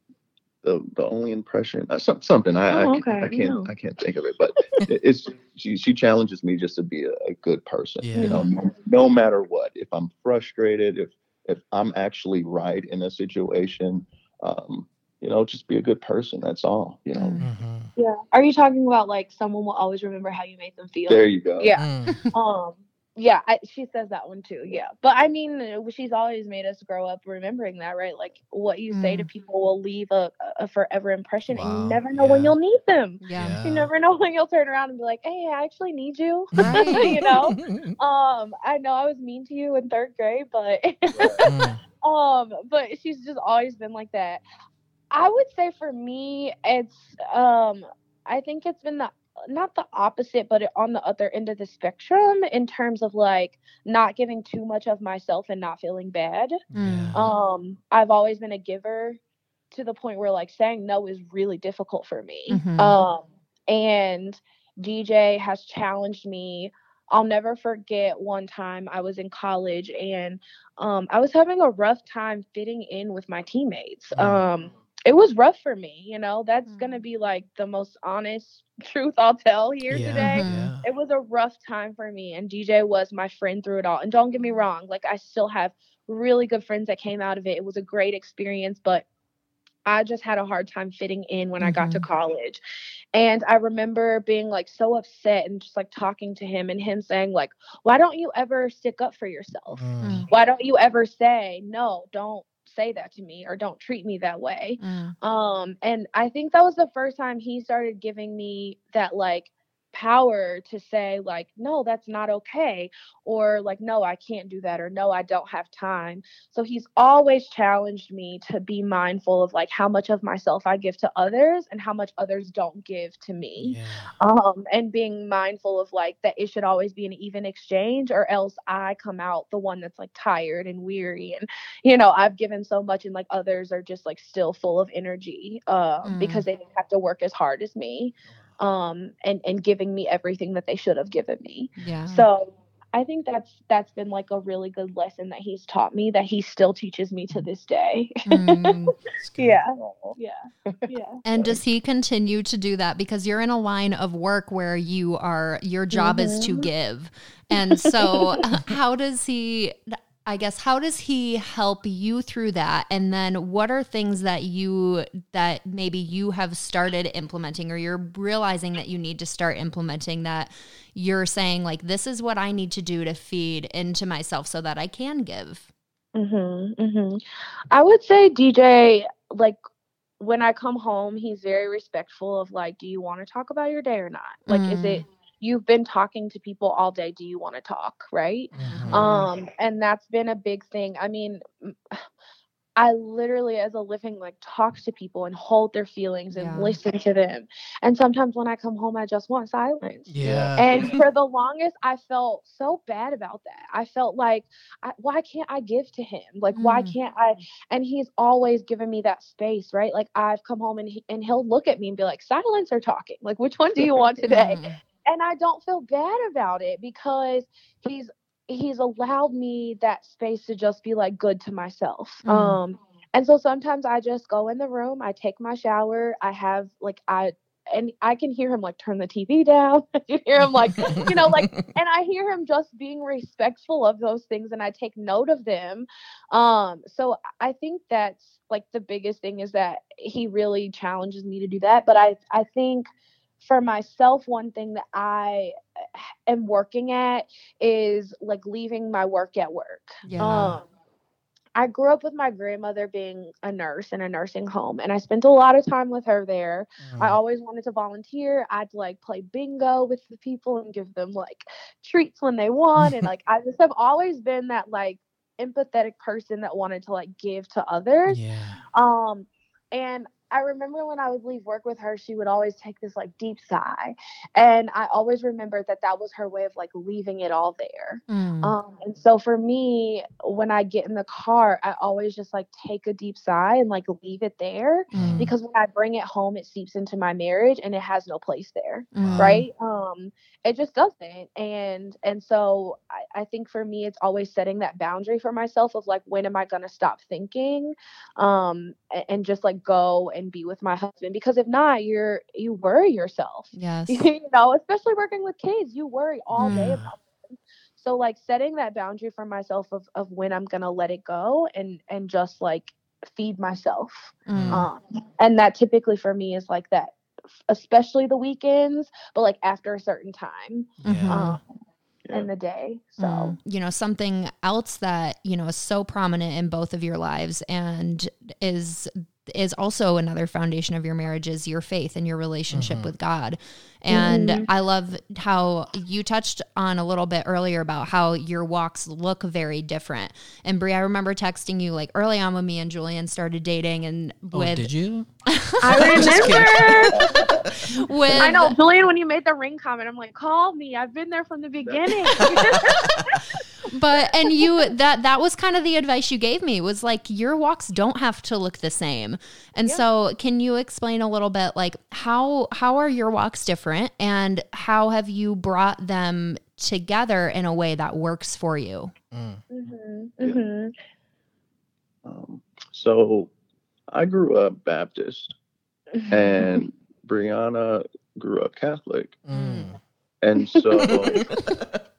the the only impression. Uh, some, something I I, Oh, can't- I can't no. I can't think of it, but it's she she challenges me just to be a, a good person. Yeah. You know, no, no matter what. If I'm frustrated, if if I'm actually right in a situation, um, you know, just be a good person. That's all. You know. Mm. Mhm. yeah are you talking about like someone will always remember how you made them feel There you go. yeah Mm. um Yeah, I, she says that one too. Yeah, but I mean, she's always made us grow up remembering that, right? Like what you say to Mm. people will leave a, a forever impression, and you never know when you'll need them. Yeah. Yeah. You never know when you'll turn around and be like, "Hey, I actually need you." Right. you know. Um, I know I was mean to you in third grade, but Mm. Um, but she's just always been like that. I would say for me, it's um, I think it's been the not the opposite, but on the other end of the spectrum in terms of like not giving too much of myself and not feeling bad. Mm. Um, I've always been a giver to the point where like saying no is really difficult for me. Mhm. Um, and DJ has challenged me. I'll never forget one time I was in college and um, I was having a rough time fitting in with my teammates. Mm. Um, it was rough for me, you know. That's gonna Mm. be like the most honest truth I'll tell here Yeah. today Mhm. Yeah. it was a rough time for me and DJ was my friend through it all. And don't get me wrong, like I still have really good friends that came out of it. It was a great experience, but I just had a hard time fitting in when I got to Mhm. college. And I remember being like so upset and just like talking to him and him saying like, "Why don't you ever stick up for yourself? Mm. Why don't you ever say, "No, don't say that to me or don't treat me that way?" Mm. Um, and I think that was the first time he started giving me that like power to say like no that's not okay or like no I can't do that or no I don't have time. So he's always challenged me to be mindful of like how much of myself I give to others and how much others don't give to me Yeah. um and being mindful of like that it should always be an even exchange or else i come out the one that's like tired and weary and you know i've given so much and like others are just like still full of energy uh, Mm. because they didn't have to work as hard as me um and and giving me everything that they should have given me Yeah. so i think that's that's been like a really good lesson that he's taught me that he still teaches me to this day Mm. Yeah yeah yeah And does he continue to do that because you're in a line of work where you are your job is to Mhm. give. And so how does he I guess how does he help you through that? And then what are things that you that maybe you have started implementing or you're realizing that you need to start implementing that you're saying like this is what I need to do to feed into myself so that I can give. Mhm. Mhm. I would say DJ like when I come home, he's very respectful of like, do you want to talk about your day or not? Like, is it you've been talking to people all day? Do you want to talk? Right. Mhm. Um, and that's been a big thing. I mean, I literally, as a living, like talk to people and hold their feelings and Yeah. listen to them. And sometimes when I come home, I just want silence. Yeah. And for the longest, I felt so bad about that. I felt like, I, why can't I give to him? Like, why Mm. can't I? And he's always given me that space, right? Like, I've come home and he, and he'll look at me and be like, silence or talking? Like, which one do you want today? And I don't feel bad about it because he's he's allowed me that space to just be like good to myself. Mhm. Um and so sometimes I just go in the room, I take my shower, I have like I and I can hear him like turn the TV down. you hear him like you know like and I hear him just being respectful of those things and I take note of them. Um so I think that's like the biggest thing is that he really challenges me to do that, but I I think for myself one thing that I uh, am working at is like leaving my work at work. Yeah. Um, I grew up with my grandmother being a nurse in a nursing home, and I spent a lot of time with her there. I Mm. always wanted to volunteer. I'd like play bingo with the people and give them like treats when they won. And like, I just have always been that like empathetic person that wanted to like give to others. Yeah. Um, and I remember when I would leave work with her, she would always take this like deep sigh. And I always remembered that that was her way of like leaving it all there. Mm. Um, and so for me, when I get in the car, I always just like take a deep sigh and like leave it there Mm. because when I bring it home, it seeps into my marriage and it has no place there. Mm. Right. Um, it just doesn't. And and so I, think for me it's always setting that boundary for myself of like when am I gonna stop thinking? Um and, just like go and be with my husband because if not, you're you worry yourself Yes. you know, especially working with kids, you worry all day Mm. about them. So like setting that boundary for myself of, of when I'm gonna let it go and and just like feed myself. Mm. Um, and that typically for me is like that, especially the weekends, but like after a certain time. Mhm. Um, Yeah. in the day. So Mm. you know something else that you know is so prominent in both of your lives and is is also another foundation of your marriage is your faith and your relationship Mhm. with God. And Mhm. I love how you touched on a little bit earlier about how your walks look very different. And Bree, I remember texting you like early on when me and Julian started dating and Oh, with did you? I remember. with I know, Julian, when you made the ring comment, I'm like, call me. I've been there from the beginning. But and you that that was kind of the advice you gave me was like your walks don't have to look the same and Yeah. so can you explain a little bit like how how are your walks different and how have you brought them together in a way that works for you Mm. hmm Yeah. hmm Um, so I grew up Baptist, and Brianna grew up Catholic, Mm. And so.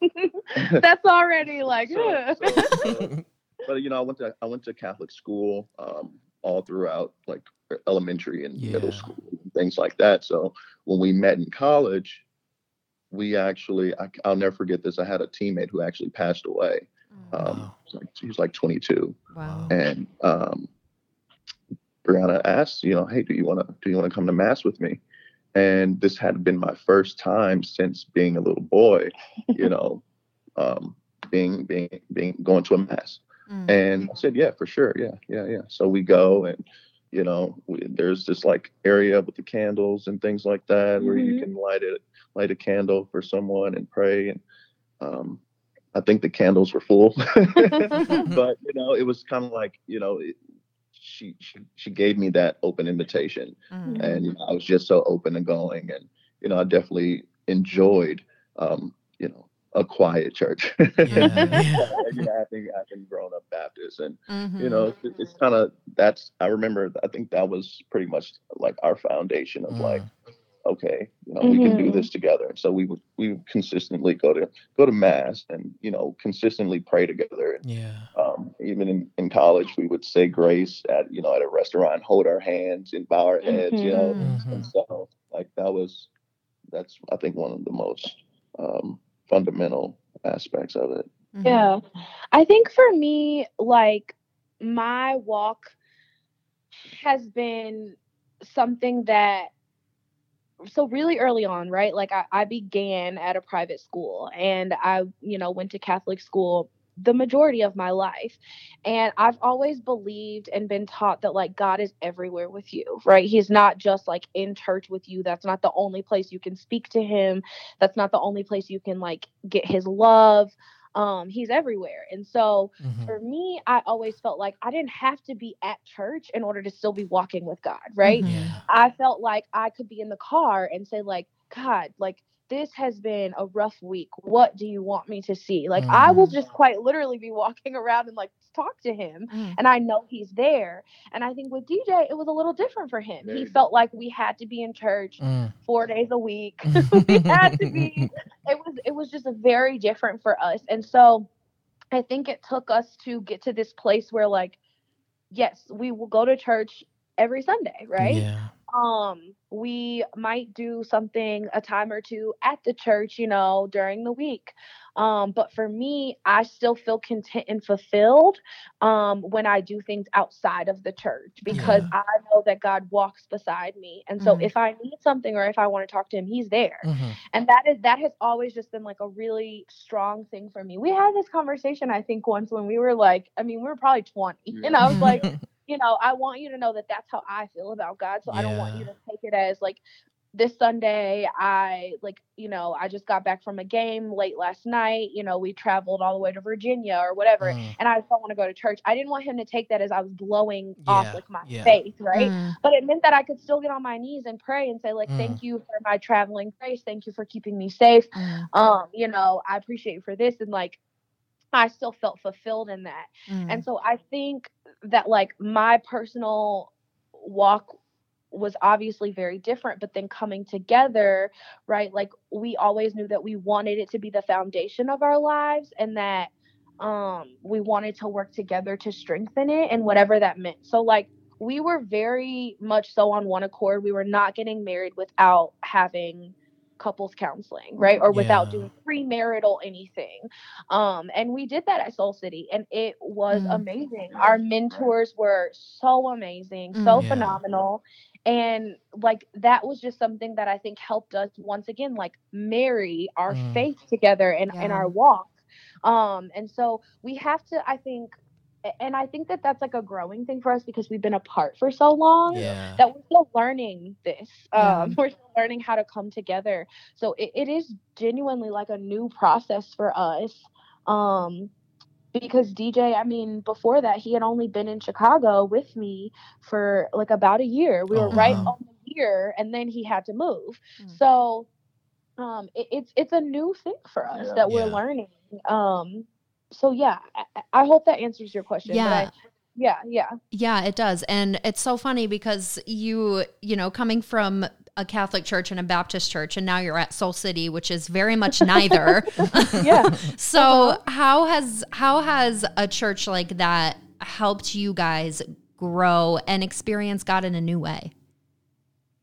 That's already like, So- so, but you know, I went to I went to Catholic school um, all throughout like elementary and middle school and things like that. So when we met in college, we actually I, will never forget this. I had a teammate who actually passed away. Um, Wow. he was like, he was like 22, wow and um, Brianna asked, you know, hey, do you want to do you want to come to mass with me? And this had been my first time since being a little boy, you know, um, being being being going to a mass. Mm. And I said, yeah, for sure, yeah, yeah, yeah. So we go, and you know, we, there's this like area with the candles and things like that where you Mhm. can light it, light a candle for someone and pray. And um, I think the candles were full, but you know, it was kind of like you know, it, she she she gave me that open invitation, Mm. and you know, I was just so open and going, and you know, I definitely enjoyed, um, you know, a quiet church. Yeah, yeah. you know, having having grown up Baptist, and Mhm. you know, it's, it's kind of that's. I remember. I think that was pretty much like our foundation of like, Mm. Okay, you know, we can do Mhm. this together. So we would we would consistently go to go to mass and you know consistently pray together. And, yeah. um, even in, in college, we would say grace at you know at a restaurant, hold our hands and bow our heads. You know, Mhm. and so like that was that's I think one of the most um, fundamental aspects of it. Mhm. Yeah. I think for me, like my walk has been something that so really early on, right? Like I, I began at a private school and I, you know, went to Catholic school the majority of my life. And I've always believed and been taught that like God is everywhere with you, right? He's not just like in church with you. That's not the only place you can speak to him. That's not the only place you can like get his love. Um, he's everywhere. And so Mhm. for me, I always felt like I didn't have to be at church in order to still be walking with God, right? Mhm. I felt like I could be in the car and say, like, God, like this has been a rough week. What do you want me to see? Like I will Mhm. just quite literally be walking around and like talk to him Mm. and I know he's there. And I think with DJ, it was a little different for him. He felt like we had to be in church Mm. four days a week. we had to be. It was it was just very different for us. And so I think it took us to get to this place where like, yes, we will go to church every Sunday, right? Yeah. Um we might do something a time or two at the church you know during the week um but for me i still feel content and fulfilled um when i do things outside of the church because Yeah. i know that god walks beside me and so Mhm. if i need something or if i want to talk to him he's there Mhm. and that is that has always just been like a really strong thing for me we had this conversation i think once when we were like i mean we were probably 20 and i was like you know, I want you to know that that's how I feel about God. So I don't want you to take it as like this Sunday, I like, you know, I just got back from a game late last night. You know, we traveled all the way to Virginia or whatever, Mm. and I just don't want to go to church. I didn't want him to take that as I was blowing off Yeah, like my yeah. faith, right? Mm. But it meant that I could still get on my knees and pray and say, like, Mm. thank you for my traveling grace. Thank you for keeping me safe. Mm. Um, you know, I appreciate you for this. And like, I still felt fulfilled in that. Mm. And so I think that like my personal walk was obviously very different, but then coming together, right? Like we always knew that we wanted it to be the foundation of our lives and that um we wanted to work together to strengthen it and whatever that meant. So like we were very much so on one accord. We were not getting married without having couples counseling, right? Or without Yeah. doing premarital anything. Um, and we did that at Soul City and it was Mm. amazing. Our mentors were so amazing, so Mm. Yeah. phenomenal. And like that was just something that I think helped us once again like marry our Mm. faith together and, and our walk. Um, and so we have to, I think, and I think that that's like a growing thing for us because we've been apart for so long Yeah. that we're still learning this. Yeah. Um, we're still learning how to come together. So it, it is genuinely like a new process for us. Um, because DJ, I mean, before that, he had only been in Chicago with me for like about a year. We were right wow. on the year, and then he had to move. Mm. So um, it, it's it's a new thing for us Yeah. that we're Yeah. learning. Um, so yeah, I, I hope that answers your question. Yeah. I, yeah, yeah. Yeah, it does. And it's so funny because you, you know, coming from a Catholic church and a Baptist church, and now you're at Soul City, which is very much neither. Yeah. so uh-huh. how has how has a church like that helped you guys grow and experience God in a new way?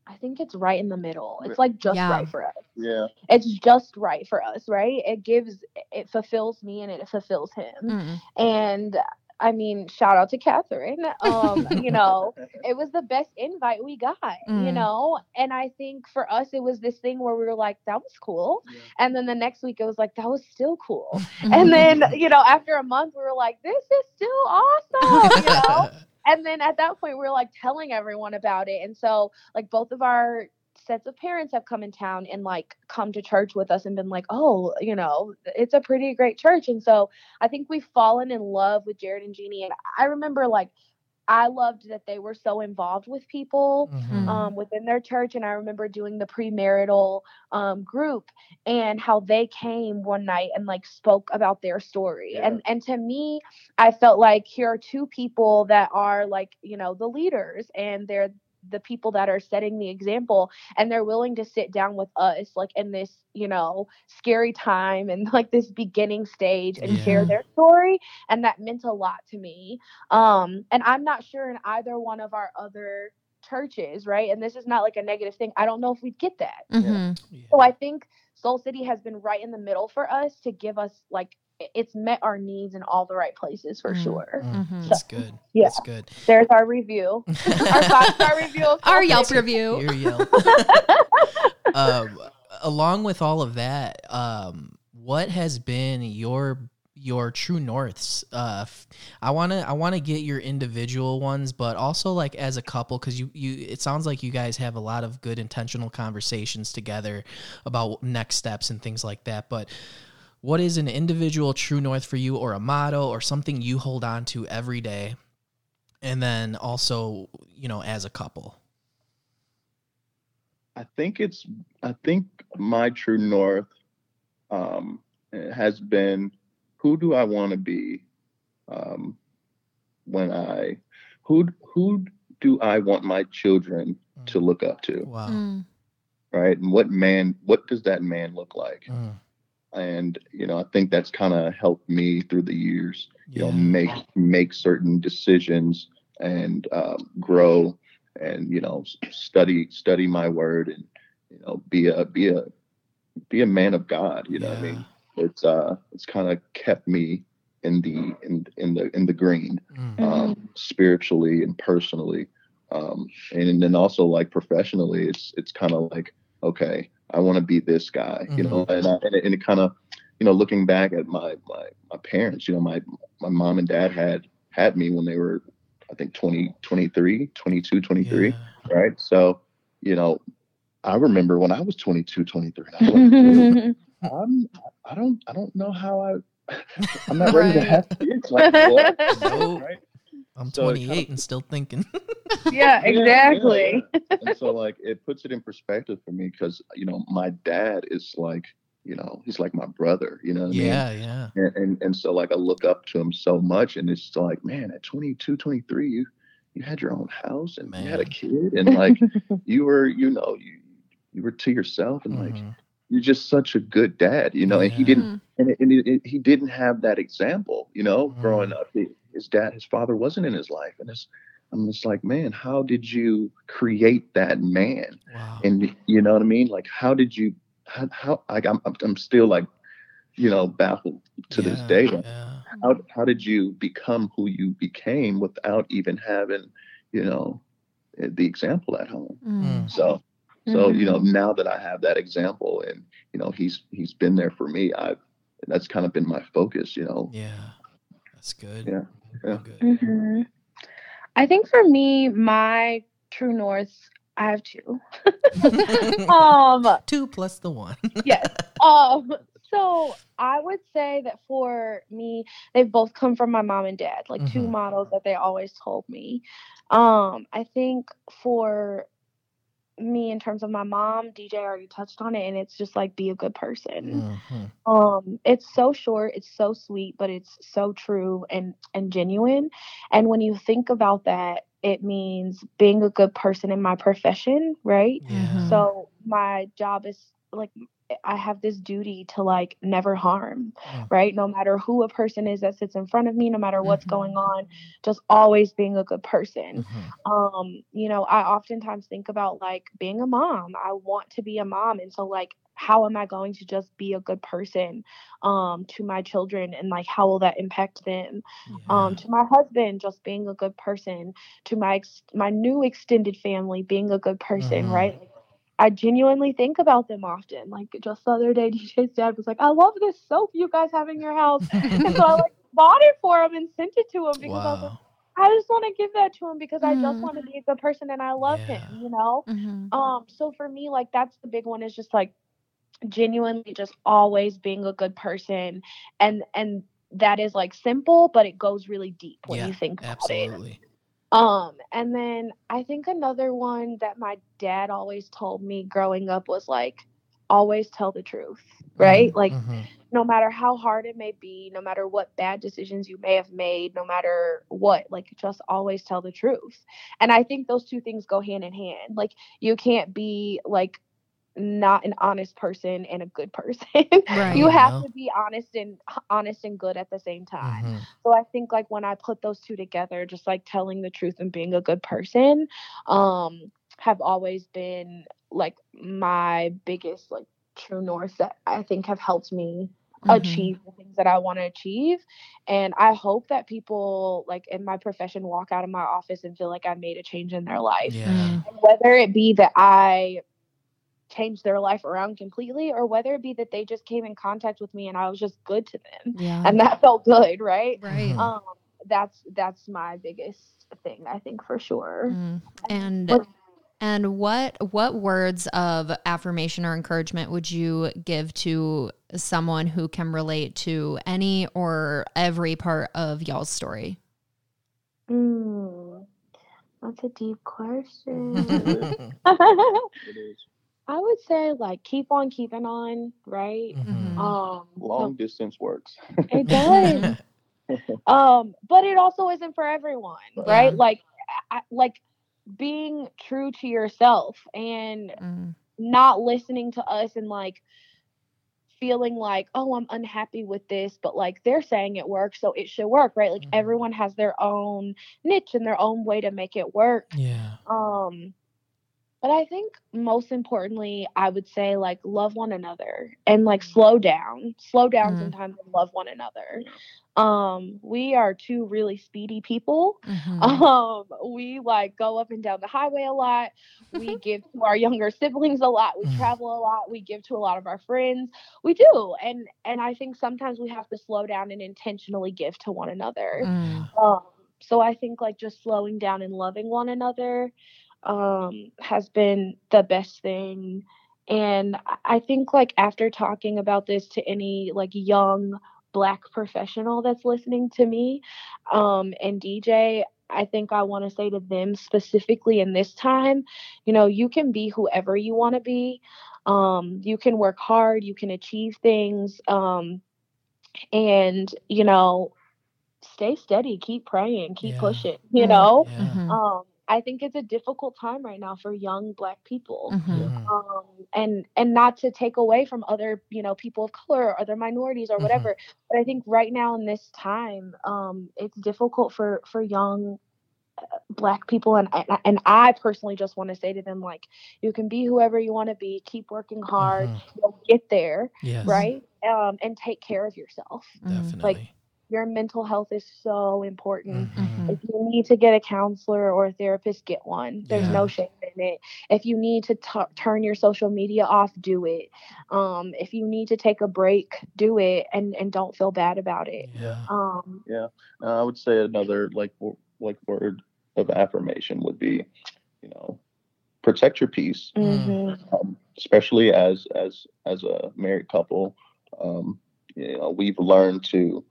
I think it's right in the middle. It's like just Yeah. right for us. Yeah. It's just right for us, right? It gives, it fulfills me and it fulfills him. Mm. And I mean, shout out to Catherine. Um, you know, it was the best invite we got, you Mm. know? And I think for us, it was this thing where we were like, that was cool. Yeah. And then the next week, it was like, that was still cool. And then, you know, after a month, we were like, this is still awesome, you know? And then at that point we are like telling everyone about it and so like both of our sets of parents have come in town and like come to church with us and been like oh you know it's a pretty great church and so i think we've fallen in love with jarrett and jeannie and i remember like i loved that they were so involved with people Mhm. um, within their church. And I remember doing the premarital um, group and how they came one night and like spoke about their story. Yeah. And and to me, I felt like here are two people that are like you know the leaders and they're the people that are setting the example and they're willing to sit down with us like in this you know scary time and like this beginning stage and share their story and that meant a lot to me. Um and i'm not sure in either one of our other churches right? And this is not like a negative thing. I don't know if we'd get that. Mm-hmm. Yeah. so i think soul city has been right in the middle for us to give us like i- it's met our needs in all the right places for Mm. sure Mm, Mhm. That's good. Yeah. That's good. there's our review our five star review of Our Yelp review. Your Yelp. um, along with all of that, um, what has been your your true norths? Uh, f- I wanna I wanna get your individual ones, but also like as a couple, because you you it sounds like you guys have a lot of good intentional conversations together about next steps and things like that. But what is an individual true north for you, or a motto, or something you hold on to every day? And then also, you know, as a couple. I think it's I think my true north um, has been who do I want to be um, when I who who do I want my children to look up to Wow. Mm. right and what man what does that man look like Mm. And you know I think that's kind of helped me through the years you know make make certain decisions and um, grow and you know study study my word and you know be a be a be a man of god you know what i mean? It's uh it's kind of kept me in the in in the in the green Mm. um spiritually and personally um and then also like professionally it's it's kind of like okay i want to be this guy you know? Mm-hmm. And, I, and it, and it kind of you know looking back at my my my parents you know my my mom and dad had had me when they were i think 20 23 22 23 Yeah. right? So you know i remember when i was 22 23 and I was like, I'm, i don't i don't know how i i'm not ready to have kids like what Nope. right I'm So 28 kinda- and still thinking. yeah exactly and so like it puts it in perspective for me because you know my dad is like you know he's like my brother you know what I mean? yeah, yeah. and, and and so like I look up to him so much, and it's like, man, at 22, 23, you you had your own house and you had a kid, and like you were, you know, you you were to yourself, and like Mhm. you're just such a good dad, you know. And he didn't, Mm. and, it, and it, it- he didn't have that example, you know, growing Mm. up. He, his dad, his father wasn't in his life, and it's I'm just like, man, how did you create that man? Wow. and you know what i mean like how did you how, how like I'm I'm still like you know baffled to this day. Like, yeah. How how did you become who you became without even having you know eh, the example at home? Mm. So so you know now that I have that example and you know he's he's been there for me. I've that's kind of been my focus. You know. Yeah. That's good. Yeah, yeah. Good. hmm I think for me, my true north, I have two. um, Two plus the one. yes. Um, so I would say that for me, they've both come from my mom and dad, like two Mhm. models that they always told me. Um, I think for me, in terms of my mom, DJ already touched on it, and it's just like be a good person. Mhm. um it's so short it's so sweet but it's so true and and genuine and when you think about that it means being a good person in my profession right Yeah. so my job is like i have this duty to like never harm Mm. right no matter who a person is that sits in front of me no matter what's Mhm. going on just always being a good person Mhm. um you know i oftentimes think about like being a mom i want to be a mom and so like how am i going to just be a good person um to my children and like how will that impact them um to my husband just being a good person to my ex- my new extended family being a good person Mhm. right Like, I genuinely think about them often. Like just the other day, DJ's dad was like, "I love this soap you guys have in your house," and so I like bought it for him and sent it to him because I was like. I just want to give that to him because I just Mhm. want to be a good person and I love Yeah. him, you know? Mhm. Um, so for me, like that's the big one is just like genuinely just always being a good person and and that is like simple, but it goes really deep when Yeah, you think about it. Um, and then I think another one that my dad always told me growing up was like always tell the truth, right? Like Mhm. no matter how hard it may be, no matter what bad decisions you may have made, no matter what, like just always tell the truth. And I think those two things go hand in hand. Like you can't be like not an honest person and a good person. Right. you have Yeah. to be honest and honest and good at the same time. Mhm. So I think like when I put those two together, just like telling the truth and being a good person, um, have always been like my biggest like true north that I think have helped me Mhm. achieve the things that I want to achieve. And I hope that people like in my profession walk out of my office and feel like I made a change in their life. Yeah. Whether it be that I changed their life around completely or whether it be that they just came in contact with me and I was just good to them Yeah. and that felt good, right? right. Mhm. Um that's that's my biggest thing I think for sure. Mm. And What- and what what words of affirmation or encouragement would you give to someone who can relate to any or every part of y'all's story? Mm, that's a deep question. It is. I would say like keep on keeping on, right? Mhm. Um Long distance works. it does. um but it also isn't for everyone right Yeah. like I, like being true to yourself and Mm. not listening to us and like feeling like oh i'm unhappy with this but like they're saying it works so it should work right like Mhm. everyone has their own niche and their own way to make it work yeah. um but i think most importantly i would say like love one another and like slow down slow down Mm. sometimes and love one another um we are two really speedy people Mhm. um we like go up and down the highway a lot we give to our younger siblings a lot we Mm. travel a lot we give to a lot of our friends we do and and i think sometimes we have to slow down and intentionally give to one another Mm. um, so I think like just slowing down and loving one another um, has been the best thing. And I- I think like after talking about this to any like young black professional that's listening to me um, and DJ, I think I want to say to them specifically in this time, you know, you can be whoever you want to be. Um, you can work hard, you can achieve things. Um, and, you know, stay steady, keep praying, keep Yeah. pushing, you know? Yeah. Mhm. Um, I think it's a difficult time right now for young black people. Mhm. Mhm. Um, and and not to take away from other, you know, people of color or other minorities or Mhm. whatever. But I think right now in this time, um, it's difficult for for young black people and and I personally just want to say to them like you can be whoever you want to be keep working hard Mhm. you'll get there Yes. right um and take care of yourself Definitely. Your mental health is so important Mhm. if you need to get a counselor or a therapist get one there's Yeah. no shame in it if you need to t- turn your social media off do it um if you need to take a break do it and and don't feel bad about it Yeah. um Uh, I would say another like wo- like word of affirmation would be, you know, protect your peace, Mm. mhm. um, especially as as as a married couple. Um, you know, we've learned to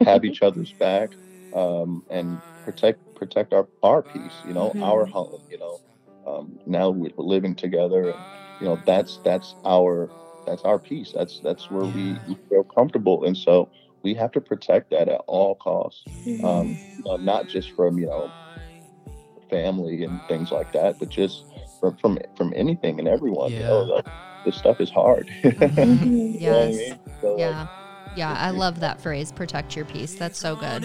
have each other's back um, and protect protect our our peace. You know, Mhm. our home. You know, um, now we're living together, and you know that's that's our that's our peace. That's that's where we, we feel comfortable, and so we have to protect that at all costs. Um, you know, not just from you know family and things like that, but just from from from anything and everyone. You know, like, this stuff is hard. You know I Mm-hmm. Yes. mean? So, like, Yeah. I love that phrase, protect your peace. That's so good.